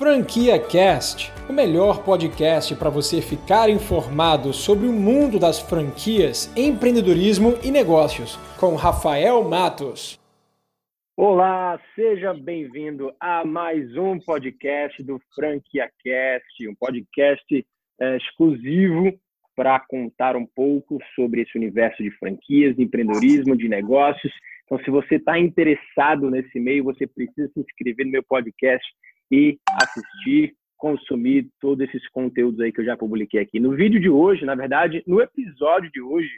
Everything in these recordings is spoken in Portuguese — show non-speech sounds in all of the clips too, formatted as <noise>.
Franquia Cast, o melhor podcast para você ficar informado sobre o mundo das franquias, empreendedorismo e negócios, com Rafael Matos. Olá, seja bem-vindo a mais um podcast do Franquia Cast, um podcast é, exclusivo para contar um pouco sobre esse universo de franquias, de empreendedorismo, de negócios. Então, se você está interessado nesse meio, você precisa se inscrever no meu podcast e assistir, consumir todos esses conteúdos aí que eu já publiquei aqui. No vídeo de hoje, na verdade, no episódio de hoje,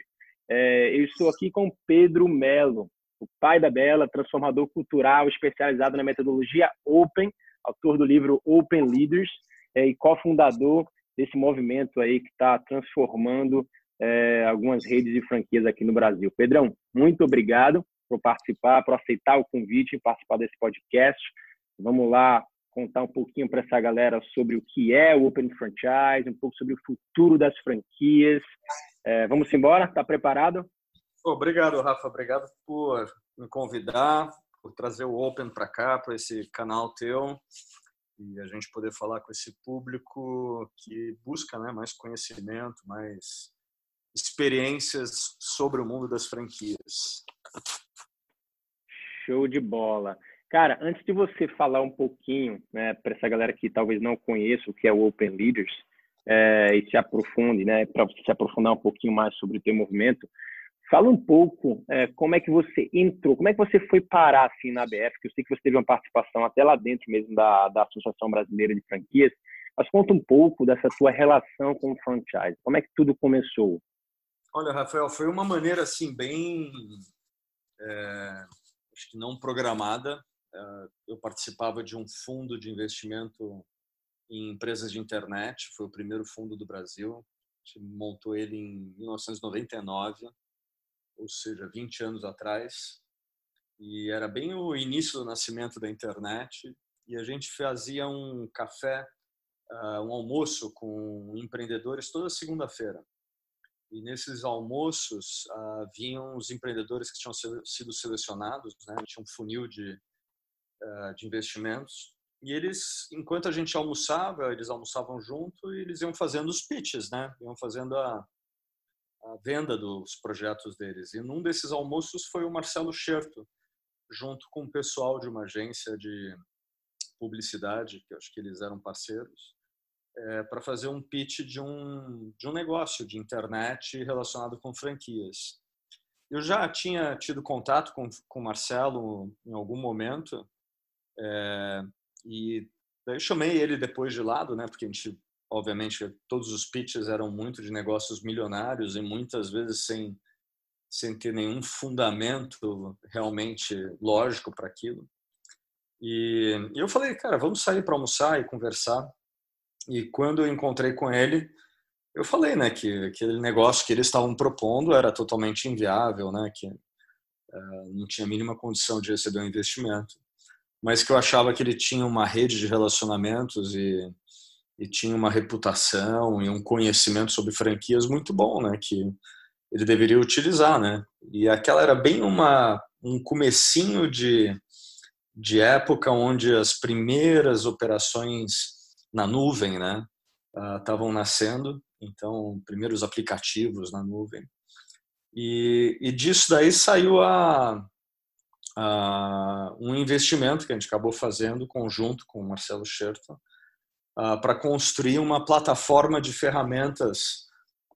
é, eu estou aqui com Pedro Melo, o pai da Bela, transformador cultural especializado na metodologia Open, autor do livro Open Leaders é, e cofundador desse movimento aí que está transformando é, algumas redes de franquias aqui no Brasil. Pedrão, muito obrigado por participar, por aceitar o convite e participar desse podcast. Vamos lá contar um pouquinho para essa galera sobre o que é o Open Franchise, um pouco sobre o futuro das franquias. É, vamos embora? Está preparado? Obrigado, Rafa. Obrigado por me convidar, por trazer o Open para cá, para esse canal teu e a gente poder falar com esse público que busca né, mais conhecimento, mais experiências sobre o mundo das franquias. Show de bola. Cara, antes de você falar um pouquinho, né, para essa galera que talvez não conheça o que é o Open Leaders, é, e se aprofunde, né, para você se aprofundar um pouquinho mais sobre o teu movimento, fala um pouco é, como é que você entrou, como é que você foi parar assim na ABF, que eu sei que você teve uma participação até lá dentro mesmo da, da Associação Brasileira de Franquias, mas conta um pouco dessa tua relação com o franchise, como é que tudo começou? Olha, Rafael, foi uma maneira assim bem, é, acho que não programada, eu participava de um fundo de investimento em empresas de internet, foi o primeiro fundo do Brasil. A gente montou ele em 1999, ou seja, 20 anos atrás. E era bem o início do nascimento da internet. E a gente fazia um café, eh, um almoço com empreendedores toda segunda-feira. E nesses almoços uh, vinham os empreendedores que tinham sido selecionados, né? tinha um funil de eh, de investimentos. E eles, enquanto a gente almoçava, eles almoçavam junto e eles iam fazendo os pitches, né? Iam fazendo a, a venda dos projetos deles. E num desses almoços foi o Marcelo Scherto, junto com o pessoal de uma agência de publicidade, que acho que eles eram parceiros, é, eh, para fazer um pitch de um, de um negócio de internet relacionado com franquias. Eu já tinha tido contato com, com o Marcelo em algum momento, é, e eu chamei ele depois de lado, né? Porque a gente, obviamente, todos os pitches eram muito de negócios milionários e muitas vezes sem sem ter nenhum fundamento realmente lógico para aquilo. E, e eu falei, cara, vamos sair para almoçar e conversar. E quando eu encontrei com ele, eu falei, né, que aquele negócio que eles estavam propondo era totalmente inviável, né, que uh, não tinha a mínima condição de receber um investimento mas que eu achava que ele tinha uma rede de relacionamentos e, e tinha uma reputação e um conhecimento sobre franquias muito bom, né? Que ele deveria utilizar, né? E aquela era bem uma um comecinho de, de época onde as primeiras operações na nuvem, né, estavam uh, nascendo. Então, primeiros aplicativos na nuvem. E, e disso daí saiu a, uh, um investimento que a gente acabou fazendo conjunto com o Marcelo Scherton uh, para construir uma plataforma de ferramentas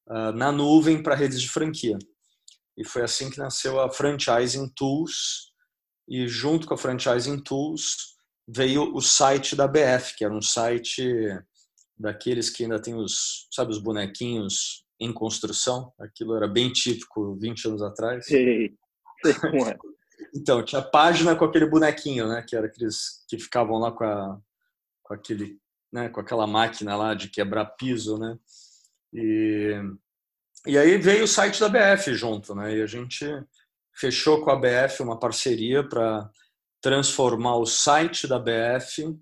uh, na nuvem para redes de franquia. E foi assim que nasceu a Franchising Tools. E junto com a Franchising Tools veio o site da BF, que era um site daqueles que ainda tem os, sabe, os bonequinhos em construção. Aquilo era bem típico 20 anos atrás. Sei, sei como é. <laughs> Então, tinha página com aquele bonequinho, né? Que era aqueles que ficavam lá com, a, com aquele, né? Com aquela máquina lá de quebrar piso, né? E, e aí veio o site da BF junto, né? E a gente fechou com a BF uma parceria para transformar o site da BF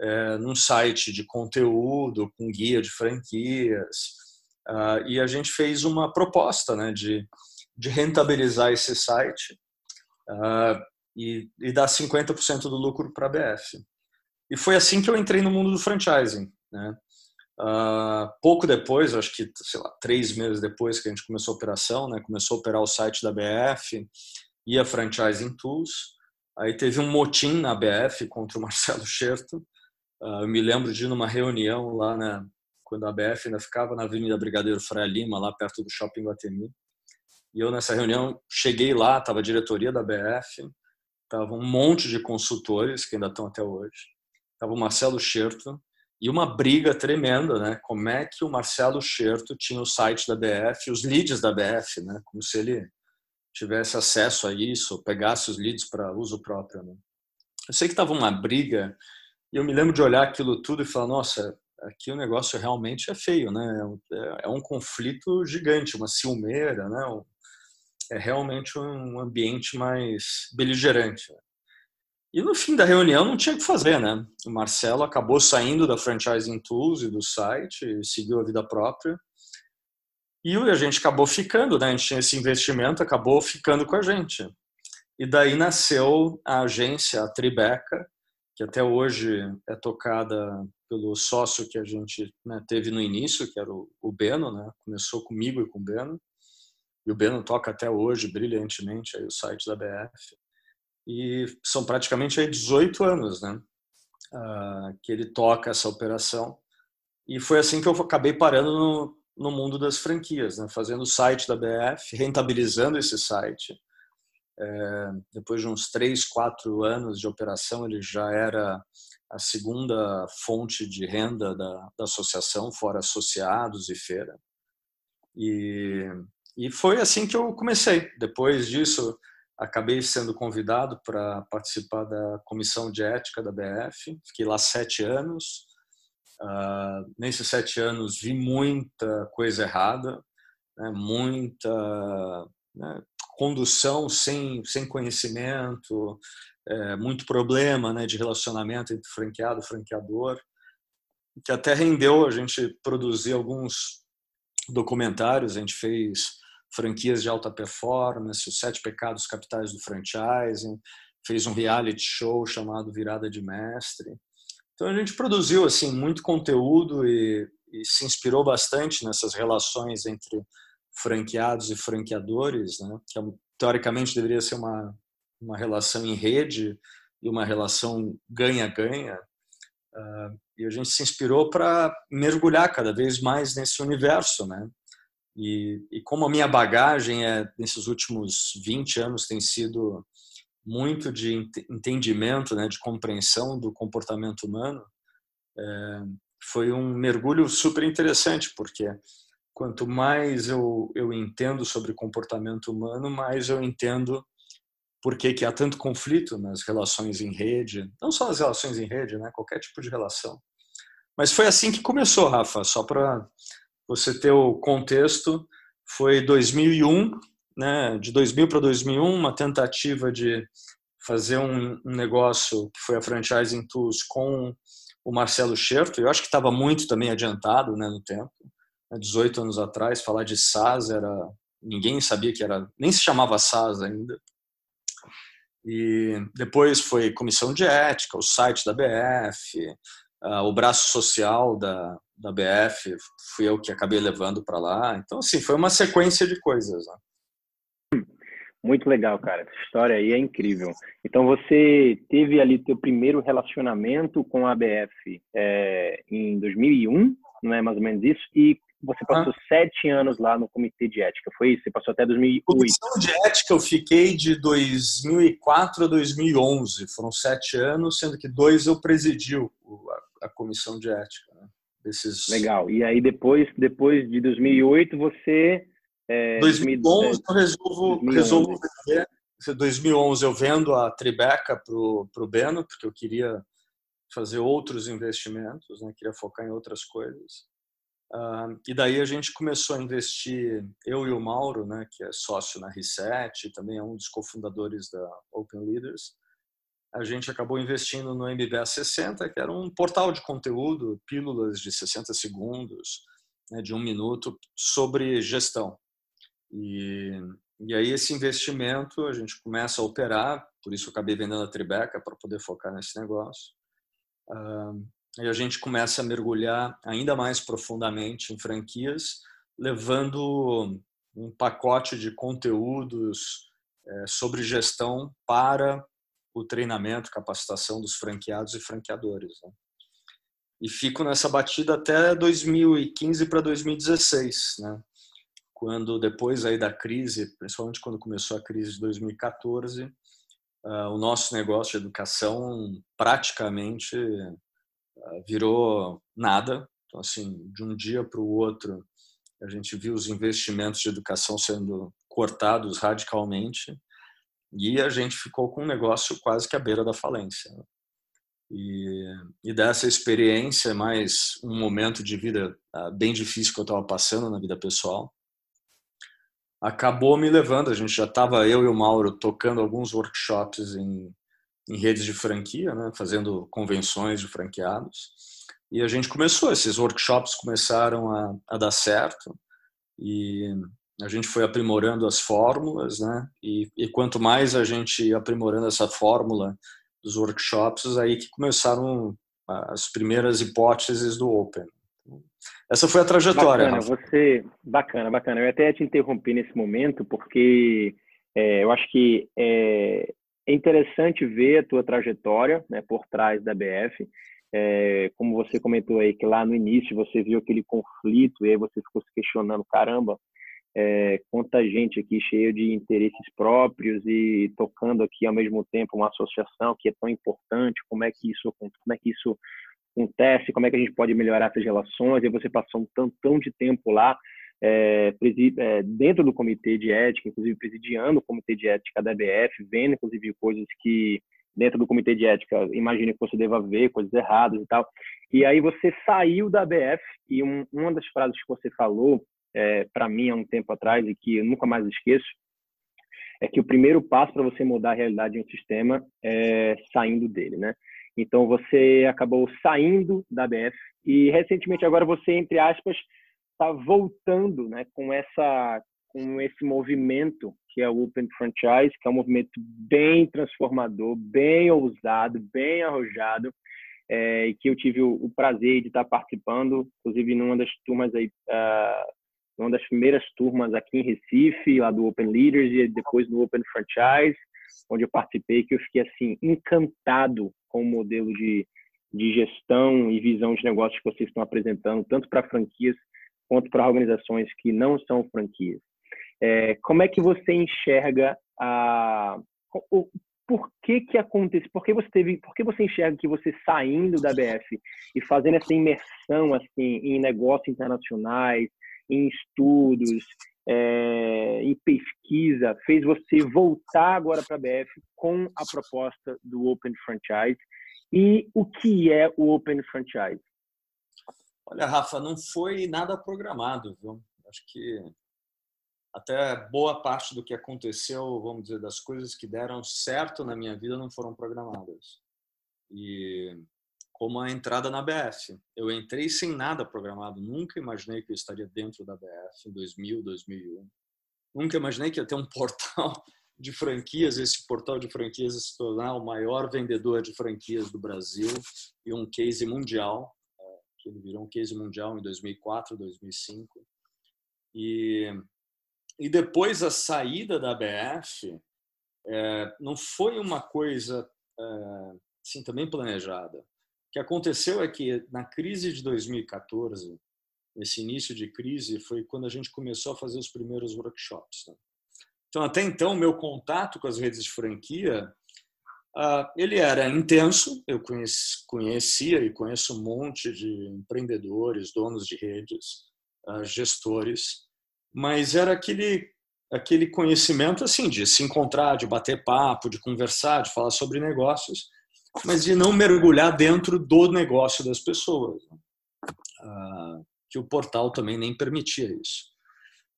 é, num site de conteúdo com guia de franquias. Uh, e a gente fez uma proposta, né? De, de rentabilizar esse site uh, e, e dar 50% do lucro para a BF. E foi assim que eu entrei no mundo do franchising. Né? Uh, pouco depois, acho que sei lá, três meses depois que a gente começou a operação, né, começou a operar o site da BF e a Franchising Tools. Aí teve um motim na BF contra o <laughs> Marcelo Scherto. Uh, eu me lembro de numa reunião lá na, quando a BF ainda ficava na Avenida Brigadeiro Fraia Lima, lá perto do Shopping Guatemi. E eu nessa reunião cheguei lá, estava a diretoria da BF, estava um monte de consultores que ainda estão até hoje. Estava o Marcelo Scherto, e uma briga tremenda, né? Como é que o Marcelo Scherto tinha o site da BF, os leads da BF, né? Como se ele tivesse acesso a isso, pegasse os leads para uso próprio. Né? Eu sei que estava uma briga e eu me lembro de olhar aquilo tudo e falar, nossa, aqui o negócio realmente é feio, né? É um conflito gigante, uma ciumeira, né? É realmente um ambiente mais beligerante. Né? E no fim da reunião não tinha o que fazer, né? O Marcelo acabou saindo da Franchising Tools e do site, seguiu a vida própria. E a gente acabou ficando, né? A gente tinha esse investimento, acabou ficando com a gente. E daí nasceu a agência, a Tribeca, que até hoje é tocada pelo sócio que a gente né, teve no início, que era o, o Beno, né? Começou comigo e com o Beno. E o Beno toca até hoje brilhantemente aí o site da BF e são praticamente aí 18 anos, né, uh, que ele toca essa operação. E foi assim que eu acabei parando no, no mundo das franquias, né, fazendo o site da BF, rentabilizando esse site. É, depois de uns 3, 4 anos de operação, ele já era a segunda fonte de renda da, da associação, fora associados e feira. E, e foi assim que eu comecei. Depois disso, acabei sendo convidado para participar da comissão de ética da BF. Fiquei lá sete anos. Uh, nesses sete anos vi muita coisa errada, né? muita né? condução sem, sem conhecimento, é, muito problema né? de relacionamento entre franqueado e franqueador, que até rendeu a gente produzir alguns documentários. A gente fez franquias de alta performance, os sete pecados capitais do franchising, fez um reality show chamado Virada de Mestre. Então a gente produziu assim muito conteúdo e, e se inspirou bastante nessas relações entre franqueados e franqueadores, né? que é teoricamente deveria ser uma uma relação em rede e uma relação ganha-ganha. Uh, e a gente se inspirou para mergulhar cada vez mais nesse universo, né? E, e como a minha bagagem é, nesses últimos 20 anos tem sido muito de entendimento, né, de compreensão do comportamento humano, é, foi um mergulho super interessante, porque quanto mais eu, eu entendo sobre comportamento humano, mais eu entendo por que, que há tanto conflito nas relações em rede, não só nas relações em rede, né, qualquer tipo de relação. Mas foi assim que começou, Rafa, só para você ter o contexto, foi 2001, né, de 2000 para 2001, uma tentativa de fazer um, negócio que foi a Franchising Tools com o Marcelo Scherto. Eu acho que estava muito também adiantado né, no tempo. 18 né, anos atrás, falar de SaaS era... Ninguém sabia que era... Nem se chamava SaaS ainda. E depois foi comissão de ética, o site da BF, uh, o braço social da, da BF, fui eu que acabei levando para lá. Então, assim, foi uma sequência de coisas. Né? Muito legal, cara. Essa história aí é incrível. Então, você teve ali teu primeiro relacionamento com a BF é, em 2001, não é mais ou menos isso? E você passou ah. sete anos lá no comitê de ética, foi isso? Você passou até 2008? Comissão de ética eu fiquei de 2004 a 2011. Foram sete anos, sendo que dois eu presidi a, a comissão de ética. Né? Desses... Legal. E aí depois, depois de 2008 você... É, 2011 eu resolvo, 2011. resolvo vender. 2011 eu vendo a Tribeca para o Beno, porque eu queria fazer outros investimentos, né? queria focar em outras coisas. Uh, e daí a gente começou a investir, eu e o Mauro, né, que é sócio na Reset, também é um dos cofundadores da Open Leaders, a gente acabou investindo no MBA 60, que era um portal de conteúdo, pílulas de 60 segundos, né, de um minuto, sobre gestão. E, e aí esse investimento a gente começa a operar, por isso eu acabei vendendo a Tribeca para poder focar nesse negócio. e a gente começa a mergulhar ainda mais profundamente em franquias, levando um pacote de conteúdos é, sobre gestão para o treinamento, capacitação dos franqueados e franqueadores. Né? E fico nessa batida até 2015 para 2016, né? quando depois aí da crise, principalmente quando começou a crise de 2014, uh, ah, o nosso negócio de educação praticamente uh, virou nada. Então, assim, de um dia para o outro, a gente viu os investimentos de educação sendo cortados radicalmente e a gente ficou com um negócio quase que à beira da falência. Né? E, e dessa experiência, mais um momento de vida uh, bem difícil que eu estava passando na vida pessoal, acabou me levando. A gente já estava, eu e o Mauro, tocando alguns workshops em, em redes de franquia, né, fazendo convenções de franqueados. E a gente começou, esses workshops começaram a, a dar certo e a gente foi aprimorando as fórmulas, né? E, e quanto mais a gente aprimorando essa fórmula dos workshops, aí que começaram as primeiras hipóteses do Open. Essa foi a trajetória. Bacana, você, bacana, bacana. Eu até te interrompi nesse momento porque é, eu acho que é, é, interessante ver a tua trajetória né, por trás da BF. É, como você comentou aí que lá no início você viu aquele conflito e aí você ficou se questionando, caramba, é, quanta gente aqui cheia de interesses próprios e tocando aqui ao mesmo tempo uma associação que é tão importante, como é que isso como é que isso acontece, como é que a gente pode melhorar essas relações, e você passou um tantão de tempo lá, é, é, dentro do comitê de ética, inclusive presidiando o comitê de ética da BF, vendo inclusive coisas que dentro do comitê de ética imagine que você deva ver, coisas erradas e tal. E aí você saiu da BF e um, uma das frases que você falou é, para mim há um tempo atrás e que eu nunca mais esqueço é que o primeiro passo para você mudar a realidade em um sistema é saindo dele, né? Então você acabou saindo da BF e recentemente agora você entre aspas está voltando, né, com essa com esse movimento que é o Open Franchise, que é um movimento bem transformador, bem ousado, bem arrojado, é, que eu tive o, o, prazer de estar participando, inclusive numa das turmas aí, uh, numa das primeiras turmas aqui em Recife, lá do Open Leaders e depois no Open Franchise, onde eu participei, que eu fiquei assim encantado com o modelo de, de gestão e visão de negócios que vocês estão apresentando, tanto para franquias quanto para organizações que não são franquias. É, como é que você enxerga a o, por que que acontece? Por que você teve? Por que você enxerga que você saindo da BF e fazendo essa imersão assim em negócios internacionais, em estudos, é, em pesquisa fez você voltar agora para a BF com a proposta do Open Franchise e o que é o Open Franchise? Olha, Rafa, não foi nada programado, viu? Acho que até boa parte do que aconteceu, vamos dizer, das coisas que deram certo na minha vida não foram programadas. E como a entrada na BF. Eu entrei sem nada programado, nunca imaginei que eu estaria dentro da BF em 2000, 2001. Nunca imaginei que ia ter um <laughs> portal de franquias, esse portal de franquias se tornar o maior vendedor de franquias do Brasil e um case mundial, é, que ele virou um case mundial em 2004, 2005. E, e depois a saída da BF é, não foi uma coisa é, assim, também planejada. O que aconteceu é que na crise de 2014, esse início de crise, foi quando a gente começou a fazer os primeiros workshops. Né? Então, até então, meu contato com as redes de franquia, uh, ele era intenso. Eu conhecia e conheço um monte de empreendedores, donos de redes, uh, gestores, mas era aquele aquele conhecimento assim de se encontrar, de bater papo, de conversar, de falar sobre negócios mas de não mergulhar dentro do negócio das pessoas. Né? Ah, que o portal também nem permitia isso.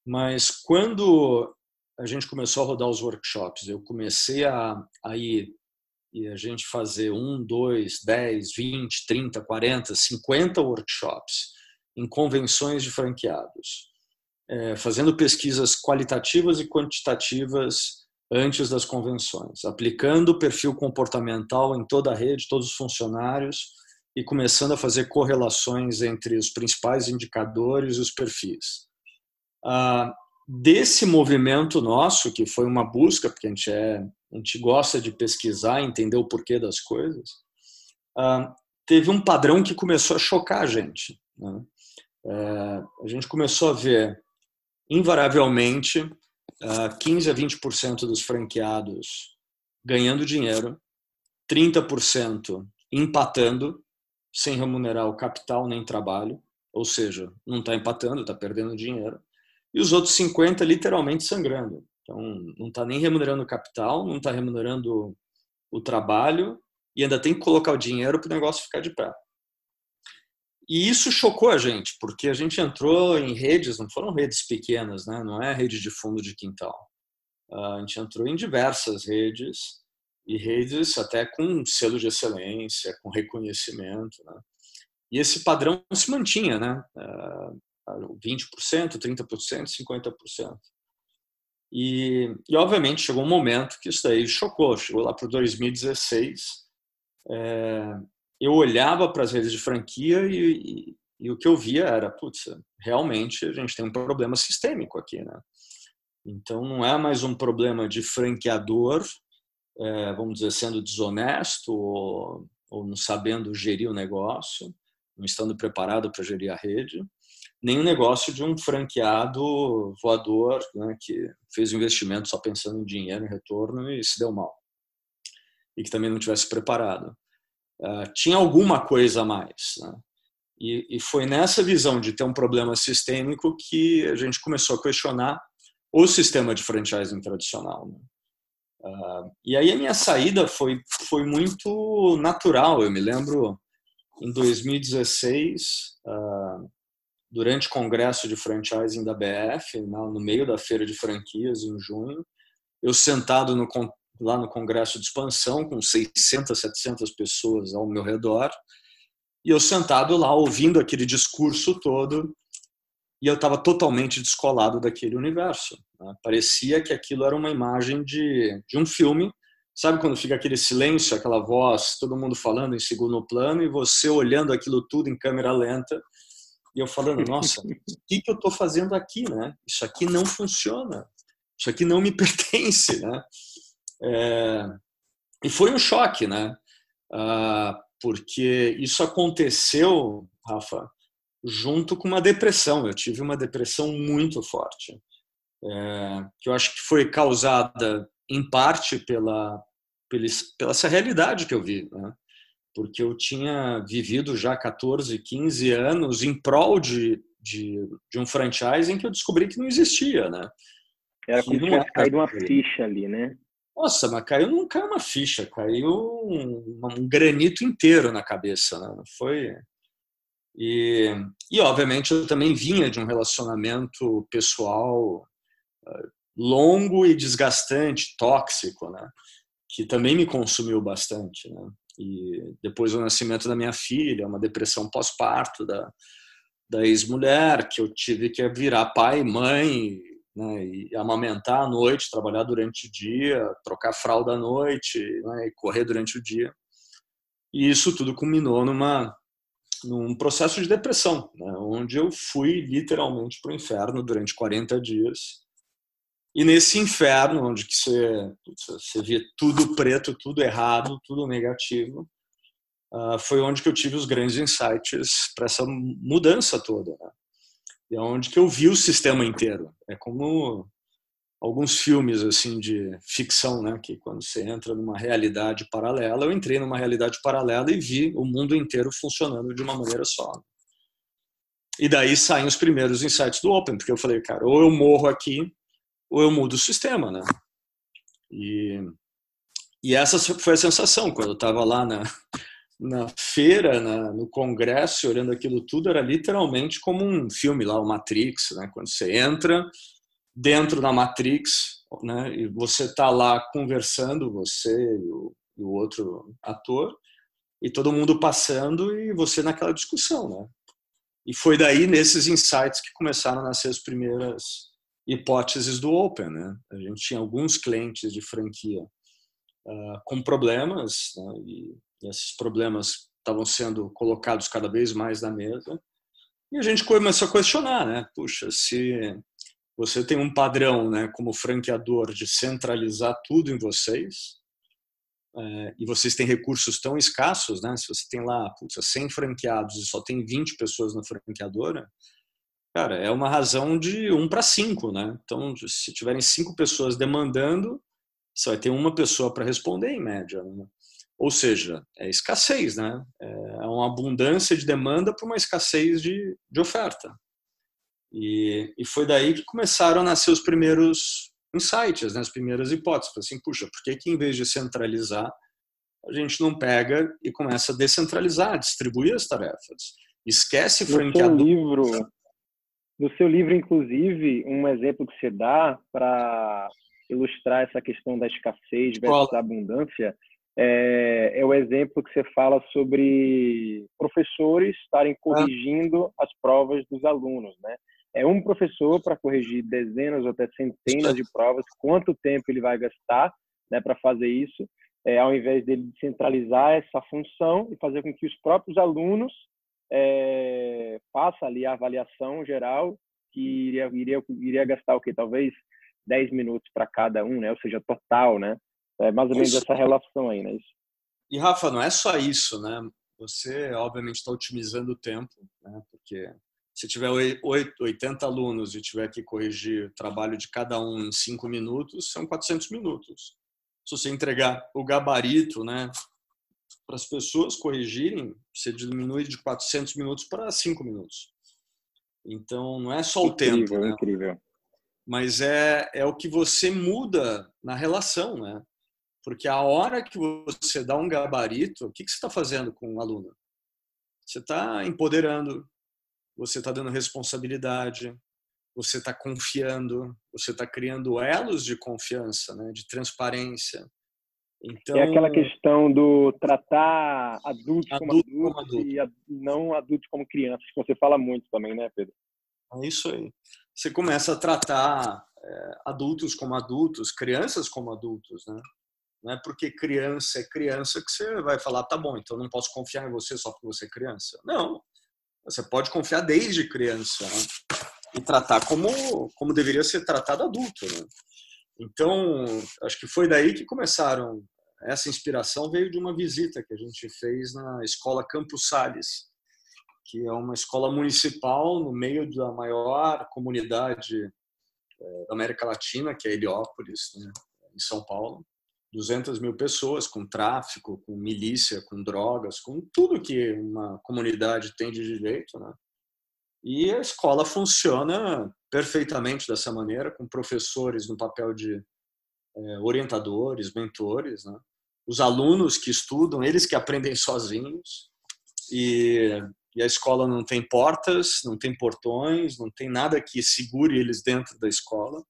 Mas quando a gente começou a rodar os workshops, eu comecei a, a ir e a gente fazer um, dois, dez, vinte, trinta, quarenta, cinquenta workshops em convenções de franqueados, é, fazendo pesquisas qualitativas e quantitativas antes das convenções, aplicando o perfil comportamental em toda a rede, todos os funcionários, e começando a fazer correlações entre os principais indicadores e os perfis. Ah, desse movimento nosso, que foi uma busca, porque a gente, é, a gente gosta de pesquisar, entender o porquê das coisas, ah, teve um padrão que começou a chocar a gente. Né? É, a gente começou a ver, invariavelmente, 15 a 20% dos franqueados ganhando dinheiro, 30% empatando, sem remunerar o capital nem trabalho, ou seja, não está empatando, está perdendo dinheiro, e os outros 50 literalmente sangrando. Então, não está nem remunerando o capital, não está remunerando o trabalho e ainda tem que colocar o dinheiro para o negócio ficar de pé. E isso chocou a gente, porque a gente entrou em redes, não foram redes pequenas, né? não é rede de fundo de quintal. A gente entrou em diversas redes, e redes até com selo de excelência, com reconhecimento. Né? E esse padrão se mantinha, né? 20%, 30%, 50%. E, e, obviamente, chegou um momento que isso daí chocou. Chegou lá para 2016. É, eu olhava para as redes de franquia e, e, e, o que eu via era, putz, realmente a gente tem um problema sistêmico aqui, né? Então, não é mais um problema de franqueador, é, vamos dizer, sendo desonesto ou, ou não sabendo gerir o negócio, não estando preparado para gerir a rede nem o negócio de um franqueado voador né, que fez o investimento só pensando em dinheiro, em retorno e se deu mal. E que também não tivesse preparado. Uh, tinha alguma coisa a mais. Né? E, e, foi nessa visão de ter um problema sistêmico que a gente começou a questionar o sistema de franchising tradicional. Né? Uh, e aí a minha saída foi, foi muito natural. Eu me lembro em 2016, uh, durante o congresso de franchising da BF, no meio da feira de franquias, em junho, eu sentado no, lá no congresso de expansão, com 600, 700 pessoas ao meu redor, e eu sentado lá ouvindo aquele discurso todo, e eu estava totalmente descolado daquele universo. Né? Parecia que aquilo era uma imagem de, de um filme. Sabe quando fica aquele silêncio, aquela voz, todo mundo falando em segundo plano, e você olhando aquilo tudo em câmera lenta, e eu falando, <laughs> nossa, o que, que eu estou fazendo aqui, né? Isso aqui não funciona. Isso aqui não me <laughs> pertence, né? É... E foi um choque, né? Ah, porque isso aconteceu, Rafa, junto com uma depressão. Eu tive uma depressão muito forte, é... que eu acho que foi causada em parte pela, pela, pela essa realidade que eu vi, né? porque eu tinha vivido já 14, 15 anos em prol de, de, de um franchising que eu descobri que não existia, né? Era como se caído uma ficha ali, né? Nossa, mas caiu, não caiu uma ficha, caiu um, um granito inteiro na cabeça, né? Foi... E, e, obviamente, eu também vinha de um relacionamento pessoal ah, longo e desgastante, tóxico, né? Que também me consumiu bastante, né? E depois do nascimento da minha filha, uma depressão pós-parto da, da ex-mulher, que eu tive que virar pai, mãe, né, e amamentar à noite, trabalhar durante o dia, trocar fralda à noite, né, e correr durante o dia. E isso tudo culminou numa num processo de depressão, né, onde eu fui literalmente para o inferno durante 40 dias e nesse inferno, onde que você, você via tudo preto, tudo errado, tudo negativo, uh, foi onde que eu tive os grandes insights para essa mudança toda. Né? É onde que eu vi o sistema inteiro. É como alguns filmes assim de ficção, né? Que quando você entra numa realidade paralela, eu entrei numa realidade paralela e vi o mundo inteiro funcionando de uma maneira só. E daí saem os primeiros insights do Open, porque eu falei, cara, ou eu morro aqui ou eu mudo o sistema, né? E, e essa foi a sensação quando eu estava lá na, na feira, na, no congresso, olhando aquilo tudo, era literalmente como um filme lá, o Matrix, né? Quando você entra dentro da Matrix, né? E você está lá conversando, você e o, e o outro ator, e todo mundo passando e você naquela discussão, né? E foi daí, nesses insights, que começaram a nascer as primeiras hipóteses do Open. Né? A gente tinha alguns clientes de franquia uh, com problemas, né? e, e, esses problemas estavam sendo colocados cada vez mais na mesa. E a gente começou a questionar, né? Puxa, se você tem um padrão, né, como franqueador, de centralizar tudo em vocês, é, e vocês têm recursos tão escassos, né? Se você tem lá, puxa, 100 franqueados e só tem 20 pessoas na franqueadora, cara, é uma razão de 1 para 5, né? Então, se tiverem 5 pessoas demandando, você vai ter uma pessoa para responder em média. Né? Ou seja, é escassez, né? É uma abundância de demanda para uma escassez de, de oferta. E, e foi daí que começaram a nascer os primeiros insights, né? as primeiras hipóteses. Assim, puxa, por que, que em vez de centralizar, a gente não pega e começa a descentralizar, distribuir as tarefas? Esquece franqueador. No seu livro, no seu livro, inclusive, um exemplo que você dá para ilustrar essa questão da escassez versus Qual? abundância é, é, o exemplo que você fala sobre professores estarem corrigindo ah. as provas dos alunos, né? É um professor para corrigir dezenas ou até centenas de provas. Quanto tempo ele vai gastar, né, para fazer isso? É, ao invés dele centralizar essa função e fazer com que os próprios alunos é, façam ali a avaliação geral, que iria, iria, iria gastar o quê? Talvez 10 minutos para cada um, né? Ou seja, total, né? É mais ou menos isso. essa relação aí, né? Isso. E Rafa, não é só isso, né? Você obviamente está otimizando o tempo, né? Porque se tiver 80 alunos e tiver que corrigir o trabalho de cada um em 5 minutos, são 400 minutos. Se você entregar o gabarito, né, para as pessoas corrigirem, você diminui de 400 minutos para 5 minutos. Então, não é só o incrível, tempo, né? Incrível. Mas é, é o que você muda na relação, né? Porque a hora que você dá um gabarito, o que, que você está fazendo com o aluno? Você está empoderando, você está dando responsabilidade, você está confiando, você está criando elos de confiança, né, de transparência. Então, é aquela questão do tratar adultos adulto como adultos adulto. e não adultos como crianças, que você fala muito também, né, Pedro? É isso aí. Você começa a tratar é, adultos como adultos, crianças como adultos, né? Não é porque criança é criança que você vai falar, tá bom, então não posso confiar em você só porque você é criança. Não. Você pode confiar desde criança né? e tratar como, como deveria ser tratado adulto. Né? Então, acho que foi daí que começaram. Essa inspiração veio de uma visita que a gente fez na escola Campos Sales, que é uma escola municipal no meio da maior comunidade eh, da América Latina, que é Heliópolis, né, em São Paulo. 200 mil pessoas com tráfico, com milícia, com drogas, com tudo que uma comunidade tem de direito, né? E a escola funciona perfeitamente dessa maneira, com professores no papel de é, orientadores, mentores, né? Os alunos que estudam, eles que aprendem sozinhos. E, e a escola não tem portas, não tem portões, não tem nada que segure eles dentro da escola.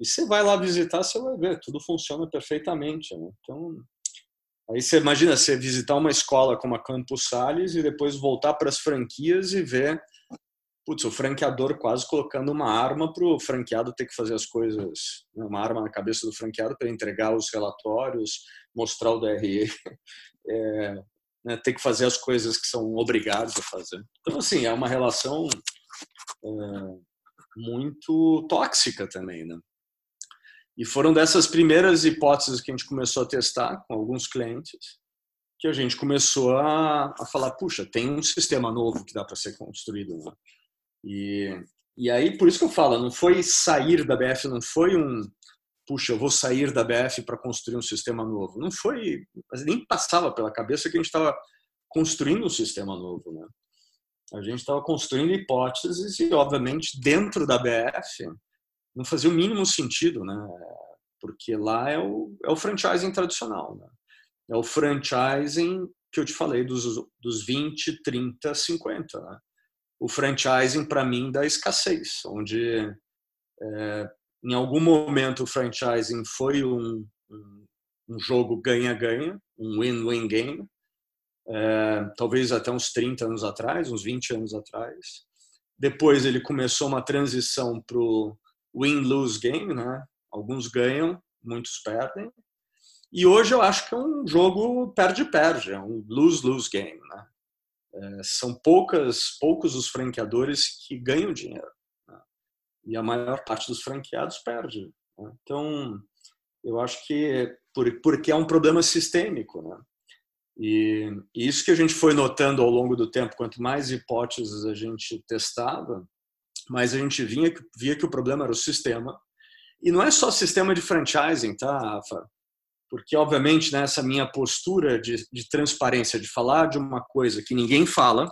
E você vai lá visitar, você vai ver, tudo funciona perfeitamente. Né? Então, aí você imagina você visitar uma escola como a Campos Sales e depois voltar para as franquias e ver putz, o franqueador quase colocando uma arma para o franqueado ter que fazer as coisas, né? uma arma na cabeça do franqueado para entregar os relatórios, mostrar o DRE, <laughs> é, né, ter que fazer as coisas que são obrigados a fazer. Então, assim, é uma relação é, muito tóxica também, né? E foram dessas primeiras hipóteses que a gente começou a testar com alguns clientes que a gente começou a, a falar, puxa, tem um sistema novo que dá para ser construído. Né? E, e aí, por isso que eu falo, não foi sair da BF, não foi um, puxa, eu vou sair da BF para construir um sistema novo. Não foi, nem passava pela cabeça que a gente estava construindo um sistema novo. Né? A gente estava construindo hipóteses e, obviamente, dentro da BF, não fazia o mínimo sentido, né? Porque lá é o, é o franchising tradicional, né? É o franchising que eu te falei dos, dos 20, 30, 50, né? O franchising, para mim, da escassez, onde é, em algum momento o franchising foi um, um, jogo ganha-ganha, um win-win game, é, talvez até uns 30 anos atrás, uns 20 anos atrás. Depois ele começou uma transição para o win-lose game, né? Alguns ganham, muitos perdem. E hoje eu acho que é um jogo perde-perde, é um lose-lose game. Né? É, são poucas, poucos os franqueadores que ganham dinheiro. Né? E a maior parte dos franqueados perde. Né? Então, eu acho que por, porque é um problema sistêmico. Né? E, e isso que a gente foi notando ao longo do tempo, quanto mais hipóteses a gente testava, mais a gente via que o problema era o sistema. E não é só sistema de franchising, tá, Rafa? porque obviamente nessa minha postura de, de, transparência, de falar de uma coisa que ninguém fala,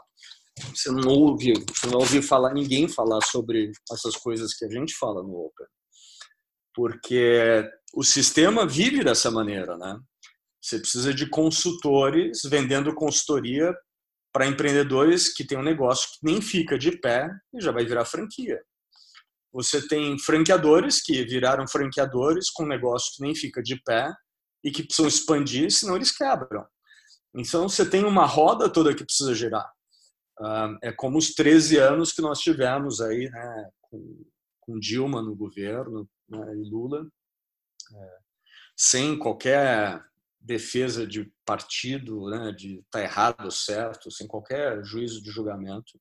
você não ouve, você não ouve falar ninguém falar sobre essas coisas que a gente fala no Open, porque o sistema vive dessa maneira, né? Você precisa de consultores vendendo consultoria para empreendedores que têm um negócio que nem fica de pé e já vai virar franquia. Você tem franqueadores que viraram franqueadores com um negócio que nem fica de pé e que precisam expandir, senão eles quebram. Então você tem uma roda toda que precisa girar. É como os 13 anos que nós tivemos aí, né, com, Dilma no governo né, e Lula, é, sem qualquer defesa de partido, né, de estar tá errado ou certo, sem qualquer juízo de julgamento.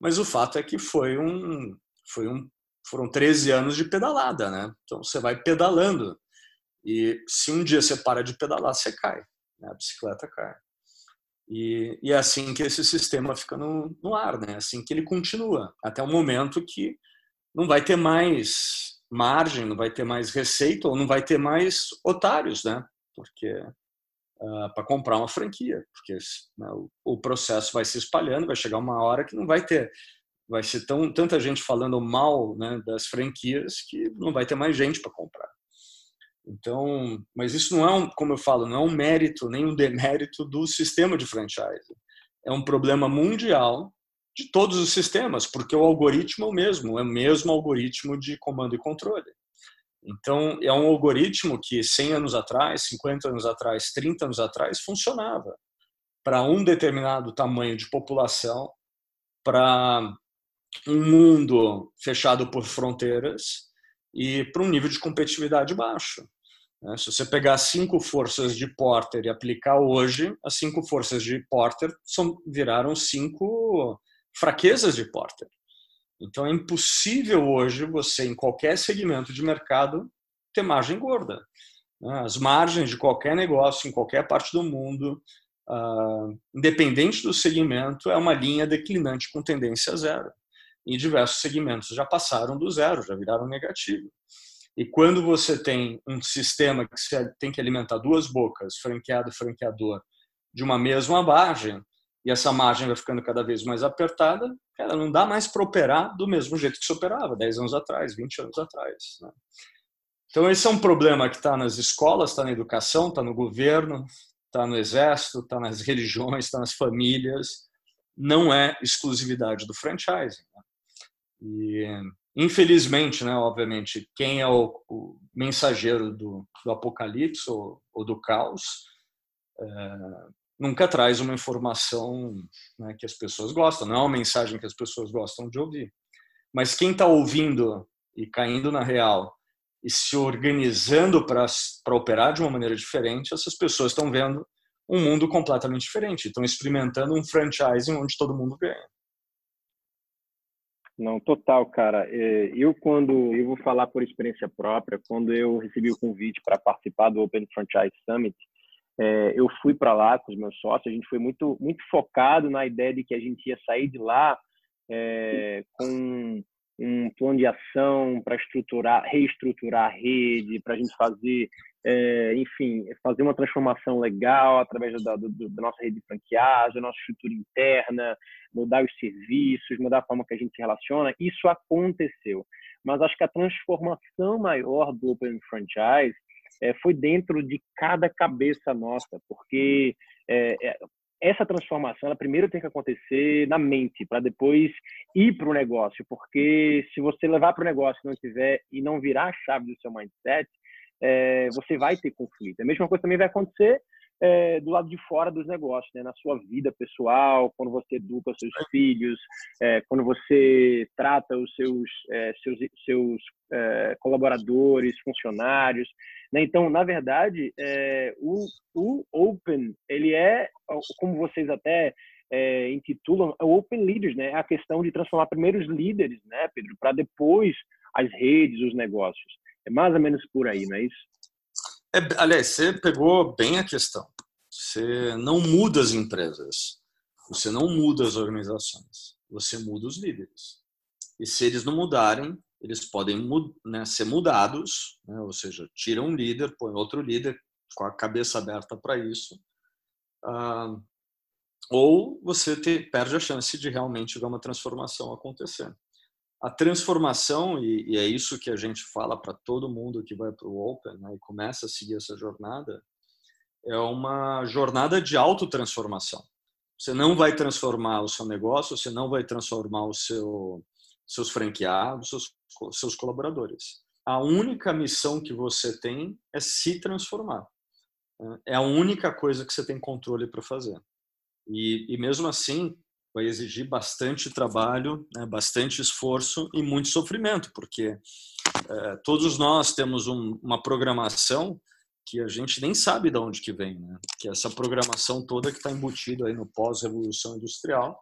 Mas o fato é que foi um, foi um, foram 13 anos de pedalada, né? Então você vai pedalando e se um dia você para de pedalar, você cai, né? a bicicleta cai. E, e, é assim que esse sistema fica no, no ar, né? É assim que ele continua, até o momento que não vai ter mais margem, não vai ter mais receita ou não vai ter mais otários, né? Porque uh, ah, para comprar uma franquia, porque né, o, o, processo vai se espalhando, vai chegar uma hora que não vai ter, vai ser tão, tanta gente falando mal né, das franquias que não vai ter mais gente para comprar. Então, mas isso não é, um, como eu falo, não é um mérito nem um demérito do sistema de franchise. É um problema mundial de todos os sistemas, porque o algoritmo é o mesmo, é o mesmo algoritmo de comando e controle. Então, é um algoritmo que 100 anos atrás, 50 anos atrás, 30 anos atrás funcionava para um determinado tamanho de população, para um mundo fechado por fronteiras e para um nível de competitividade baixo. Né? Se você pegar cinco forças de Porter e aplicar hoje, as cinco forças de Porter são, viraram cinco fraquezas de Porter. Então é impossível hoje você, em qualquer segmento de mercado, ter margem gorda. Né? As margens de qualquer negócio, em qualquer parte do mundo, uh, independente do segmento, é uma linha declinante com tendência zero. E diversos segmentos já passaram do zero, já viraram negativo. E quando você tem um sistema que tem que alimentar duas bocas, franqueado e franqueador, de uma mesma margem, e essa margem vai ficando cada vez mais apertada, cara, não dá mais para operar do mesmo jeito que se operava 10 anos atrás, 20 anos atrás. Né? Então, esse é um problema que está nas escolas, está na educação, está no governo, está no exército, está nas <laughs> religiões, está nas famílias. Não é exclusividade do franchising. Né? E Infelizmente, né, obviamente, quem é o, o mensageiro do, do apocalipse ou, ou, do caos é, nunca traz uma informação né, que as pessoas gostam, não é uma mensagem que as pessoas gostam de ouvir. Mas quem está ouvindo e caindo na real e se organizando para operar de uma maneira diferente, essas pessoas estão vendo um mundo completamente diferente, estão experimentando um franchising onde todo mundo ganha. Não, total, cara. É, eu, quando, eu vou falar por experiência própria, quando eu recebi o convite para participar do Open Franchise Summit, é, eu fui para lá com os meus sócios, a gente foi muito, muito focado na ideia de que a gente ia sair de lá é, com um plano de ação para estruturar, reestruturar a rede, para a gente fazer é, enfim, fazer uma transformação legal através da, do, da nossa rede de franqueagem, da nossa estrutura interna, mudar os serviços, mudar a forma que a gente se relaciona, isso aconteceu. Mas acho que a transformação maior do Open Franchise é, foi dentro de cada cabeça nossa, porque é, essa transformação, ela primeiro tem que acontecer na mente, para depois ir para o negócio, porque se você levar para o negócio e não tiver e não virar a chave do seu mindset, é, você vai ter conflito. A mesma coisa também vai acontecer é, do lado de fora dos negócios, né? na sua vida pessoal, quando você educa seus filhos, é, quando você trata os seus, é, seus, seus é, colaboradores, funcionários. Né? Então, na verdade, é, o, o Open, ele é, como vocês até é, intitulam, o Open Leaders, né? a questão de transformar primeiro os líderes, né, Pedro, para depois as redes, os negócios. É mais ou menos por aí, não é isso? É, aliás, você pegou bem a questão. Você não muda as empresas, você não muda as organizações, você muda os líderes. E se eles não mudarem, eles podem né, ser mudados, né, ou seja, tira um líder, põe outro líder com a cabeça aberta para isso, ah, ou você te, perde a chance de realmente ver uma transformação acontecer. A transformação, e, e é isso que a gente fala para todo mundo que vai para o Open né, e começa a seguir essa jornada, é uma jornada de autotransformação. Você não vai transformar o seu negócio, você não vai transformar o seu, seus franqueados, seus, seus colaboradores. A única missão que você tem é se transformar. É a única coisa que você tem controle para fazer. E, e mesmo assim, vai exigir bastante trabalho, né, bastante esforço e muito sofrimento, porque é, todos nós temos um, uma programação que a gente nem sabe de onde que vem, né? Que é essa programação toda que está embutida aí no pós-revolução industrial,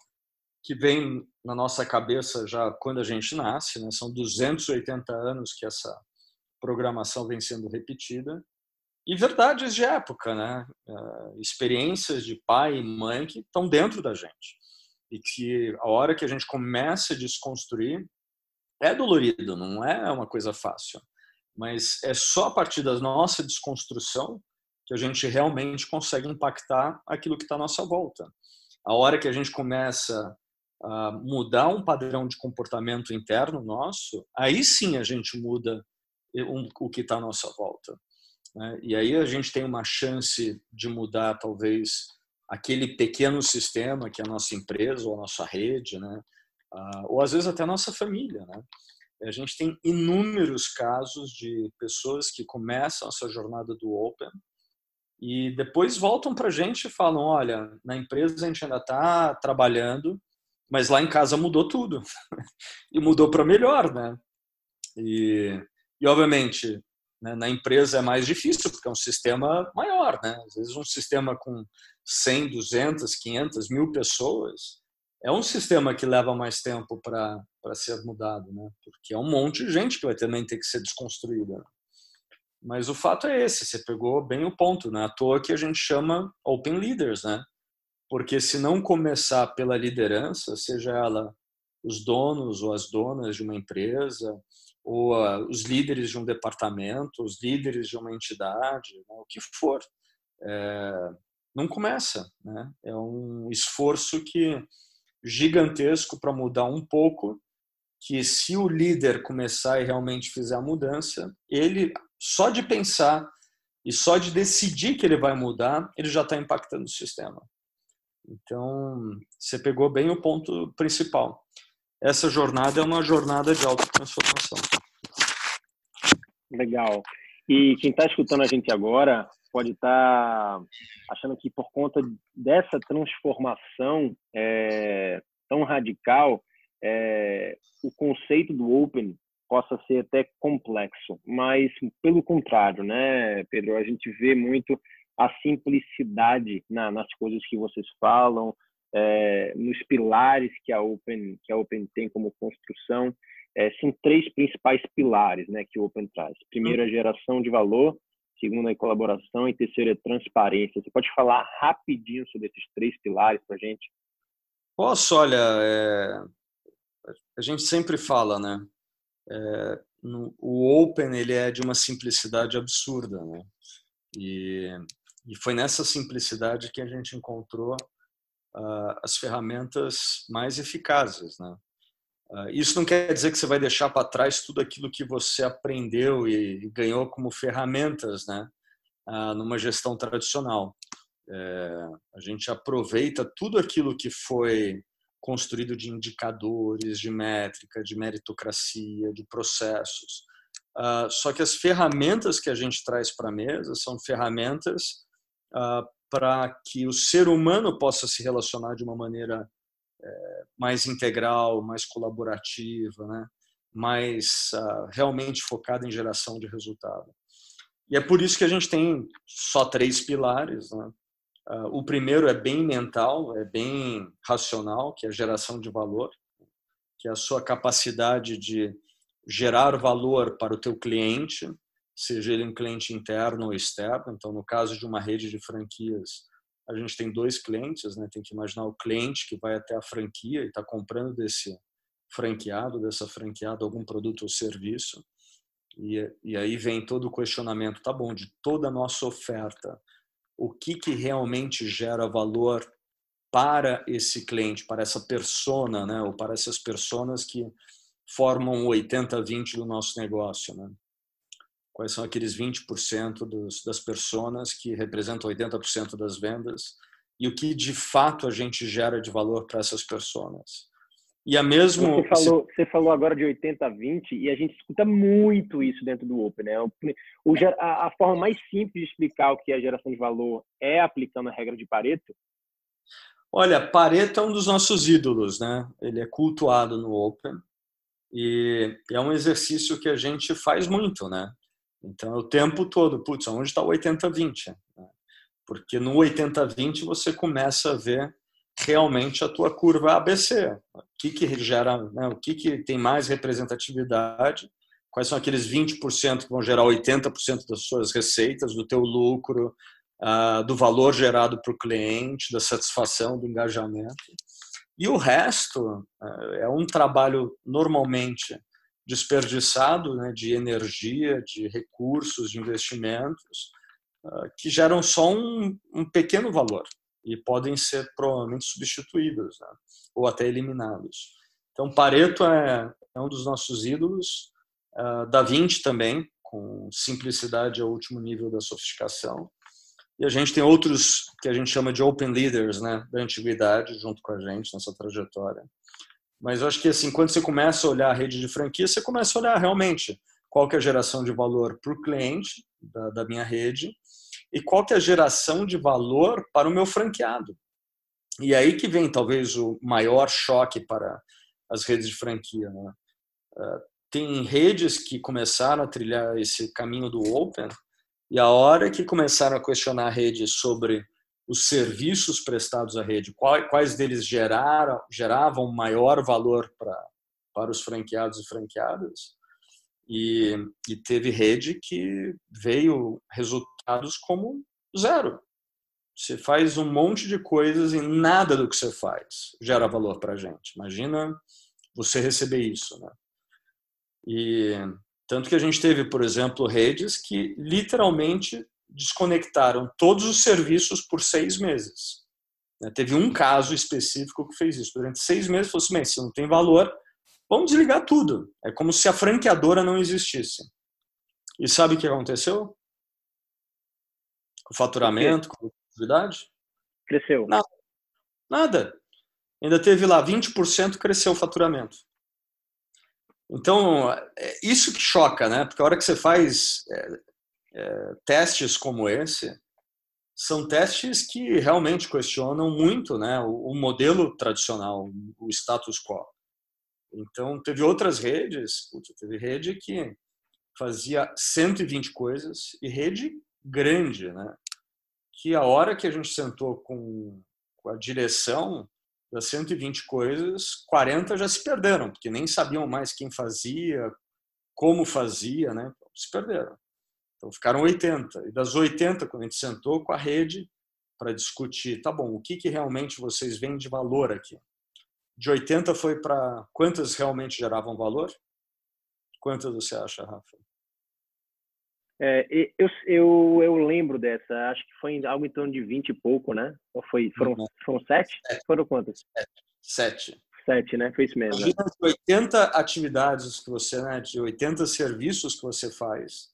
que vem na nossa cabeça já quando a gente nasce, né? São 280 anos que essa programação vem sendo repetida e verdades de época, né? Uh, experiências de pai e mãe que estão dentro da gente e que a hora que a gente começa a desconstruir é dolorido, não é uma coisa fácil, mas é só a partir da nossa desconstrução que a gente realmente consegue impactar aquilo que está à nossa volta. A hora que a gente começa a mudar um padrão de comportamento interno nosso, aí sim a gente muda o que está à nossa volta. Né? E aí a gente tem uma chance de mudar, talvez, aquele pequeno sistema que é a nossa empresa ou a nossa rede, né? Ah, ou às vezes até a nossa família, né? A gente tem inúmeros casos de pessoas que começam essa jornada do Open e depois voltam para a gente e falam: olha, na empresa a gente ainda está trabalhando, mas lá em casa mudou tudo <laughs> e mudou para melhor, né? E, e obviamente? Na empresa é mais difícil, porque é um sistema maior. Né? Às vezes, um sistema com 100, 200, 500, mil pessoas é um sistema que leva mais tempo para ser mudado, né? porque é um monte de gente que vai também ter que ser desconstruída. Mas o fato é esse, você pegou bem o ponto, né? À toa que a gente chama Open Leaders, né? Porque se não começar pela liderança, seja ela os donos ou as donas de uma empresa, ou uh, os líderes de um departamento, os líderes de uma entidade, né, o que for. É, não começa, né? É um esforço que gigantesco para mudar um pouco, que se o líder começar e realmente fizer a mudança, ele só de pensar e só de decidir que ele vai mudar, ele já está impactando o sistema. Então, você pegou bem o ponto principal essa jornada é uma jornada de autotransformação. Legal. E quem está escutando a gente agora pode estar tá achando que por conta dessa transformação é, tão radical, é, o conceito do Open possa ser até complexo, mas pelo contrário, né, Pedro? A gente vê muito a simplicidade na, nas coisas que vocês falam, é, nos pilares que a Open que a Open tem como construção é, são três principais pilares né que o Open traz. Primeiro a geração de valor segundo a colaboração e terceiro a transparência. Você pode falar rapidinho sobre esses três pilares para gente? Posso? Olha é... a gente sempre fala né é... no... o Open ele é de uma simplicidade absurda né e e foi nessa simplicidade que a gente encontrou as ferramentas mais eficazes, né? Uh, isso não quer dizer que você vai deixar para trás tudo aquilo que você aprendeu e, ganhou como ferramentas, né? Uh, numa gestão tradicional. É, a gente aproveita tudo aquilo que foi construído de indicadores, de métrica, de meritocracia, de processos. Uh, só que as ferramentas que a gente traz para a mesa são ferramentas uh, para que o ser humano possa se relacionar de uma maneira é, mais integral, mais colaborativa, né? mais uh, realmente focada em geração de resultado. E é por isso que a gente tem só três pilares. Né? Uh, o primeiro é bem mental, é bem racional, que é a geração de valor, que é a sua capacidade de gerar valor para o teu cliente, seja ele um cliente interno ou externo. Então, no caso de uma rede de franquias, a gente tem dois clientes, né? Tem que imaginar o cliente que vai até a franquia e está comprando desse franqueado, dessa franqueada, algum produto ou serviço. E, e aí vem todo o questionamento, tá bom, de toda a nossa oferta, o que, que realmente gera valor para esse cliente, para essa persona, né? ou para essas pessoas que formam o 80-20 do nosso negócio. Né? Quais são aqueles 20% dos, das pessoas que representam 80% das vendas e o que de fato a gente gera de valor para essas pessoas. E a mesmo. Você falou, você falou agora de 80-20 e a gente escuta muito isso dentro do Open. Né? O, a, a, forma mais simples de explicar o que é geração de valor é aplicando a regra de Pareto? Olha, Pareto é um dos nossos ídolos, né? Ele é cultuado no Open e é um exercício que a gente faz muito, né? Então, é o tempo todo, putz, onde está o 80-20? Porque no 80-20 você começa a ver realmente a tua curva ABC. O que, que gera, né, o que, que tem mais representatividade, quais são aqueles 20% que vão gerar 80% das suas receitas, do teu lucro, uh, do valor gerado para o cliente, da satisfação, do engajamento. E o resto uh, é um trabalho normalmente desperdiçado né, de energia, de recursos, de investimentos, uh, que geram só um, um pequeno valor e podem ser provavelmente substituídos né? ou até eliminados. Então, Pareto é, é um dos nossos ídolos, uh, Da Vinci também, com simplicidade ao último nível da sofisticação. E a gente tem outros que a gente chama de open leaders, né, da antiguidade, junto com a gente nessa trajetória. Mas eu acho que assim, quando você começa a olhar a rede de franquia, você começa a olhar realmente qual que é a geração de valor para o cliente da, da minha rede e qual que é a geração de valor para o meu franqueado. E aí que vem talvez o maior choque para as redes de franquia. Né? Ah, tem redes que começaram a trilhar esse caminho do Open e a hora que começaram a questionar a rede sobre os serviços prestados à rede, quais deles geraram, geravam maior valor para, para os franqueados e franqueadas, e, e teve rede que veio resultados como zero. Você faz um monte de coisas e nada do que você faz gera valor para a gente. Imagina você receber isso, né? E tanto que a gente teve, por exemplo, redes que literalmente desconectaram todos os serviços por seis meses. Né? Teve um caso específico que fez isso. Durante seis meses, falou assim: bem, se não tem valor, Vamos desligar tudo. É como se a franqueadora não existisse. E sabe o que aconteceu? O faturamento, com a atividade? Cresceu. Nada. Nada. Ainda teve lá 20% cresceu o faturamento. Então, é isso que choca, né? Porque a hora que você faz é, testes como esse, são testes que realmente questionam muito né, o, o modelo tradicional, o status quo. Então, teve outras redes, putz, teve rede que fazia 120 coisas e rede grande, né? Que a hora que a gente sentou com, com a direção das 120 coisas, 40 já se perderam, porque nem sabiam mais quem fazia, como fazia, né? Se perderam. Então ficaram 80. E das 80, quando a gente sentou com a rede para discutir, tá bom, o que, que realmente vocês veem de valor aqui? de 80 foi para quantas realmente geravam valor? Quantas você acha, Rafa? É, eu, eu, eu lembro dessa, acho que foi algo em torno de 20 e pouco, né? Ou foi, foram, uhum. foram sete? sete? Foram quantas? Sete. Sete. Sete, né? Foi isso mesmo. Imagina de 80 atividades que você, né, de 80 serviços que você faz,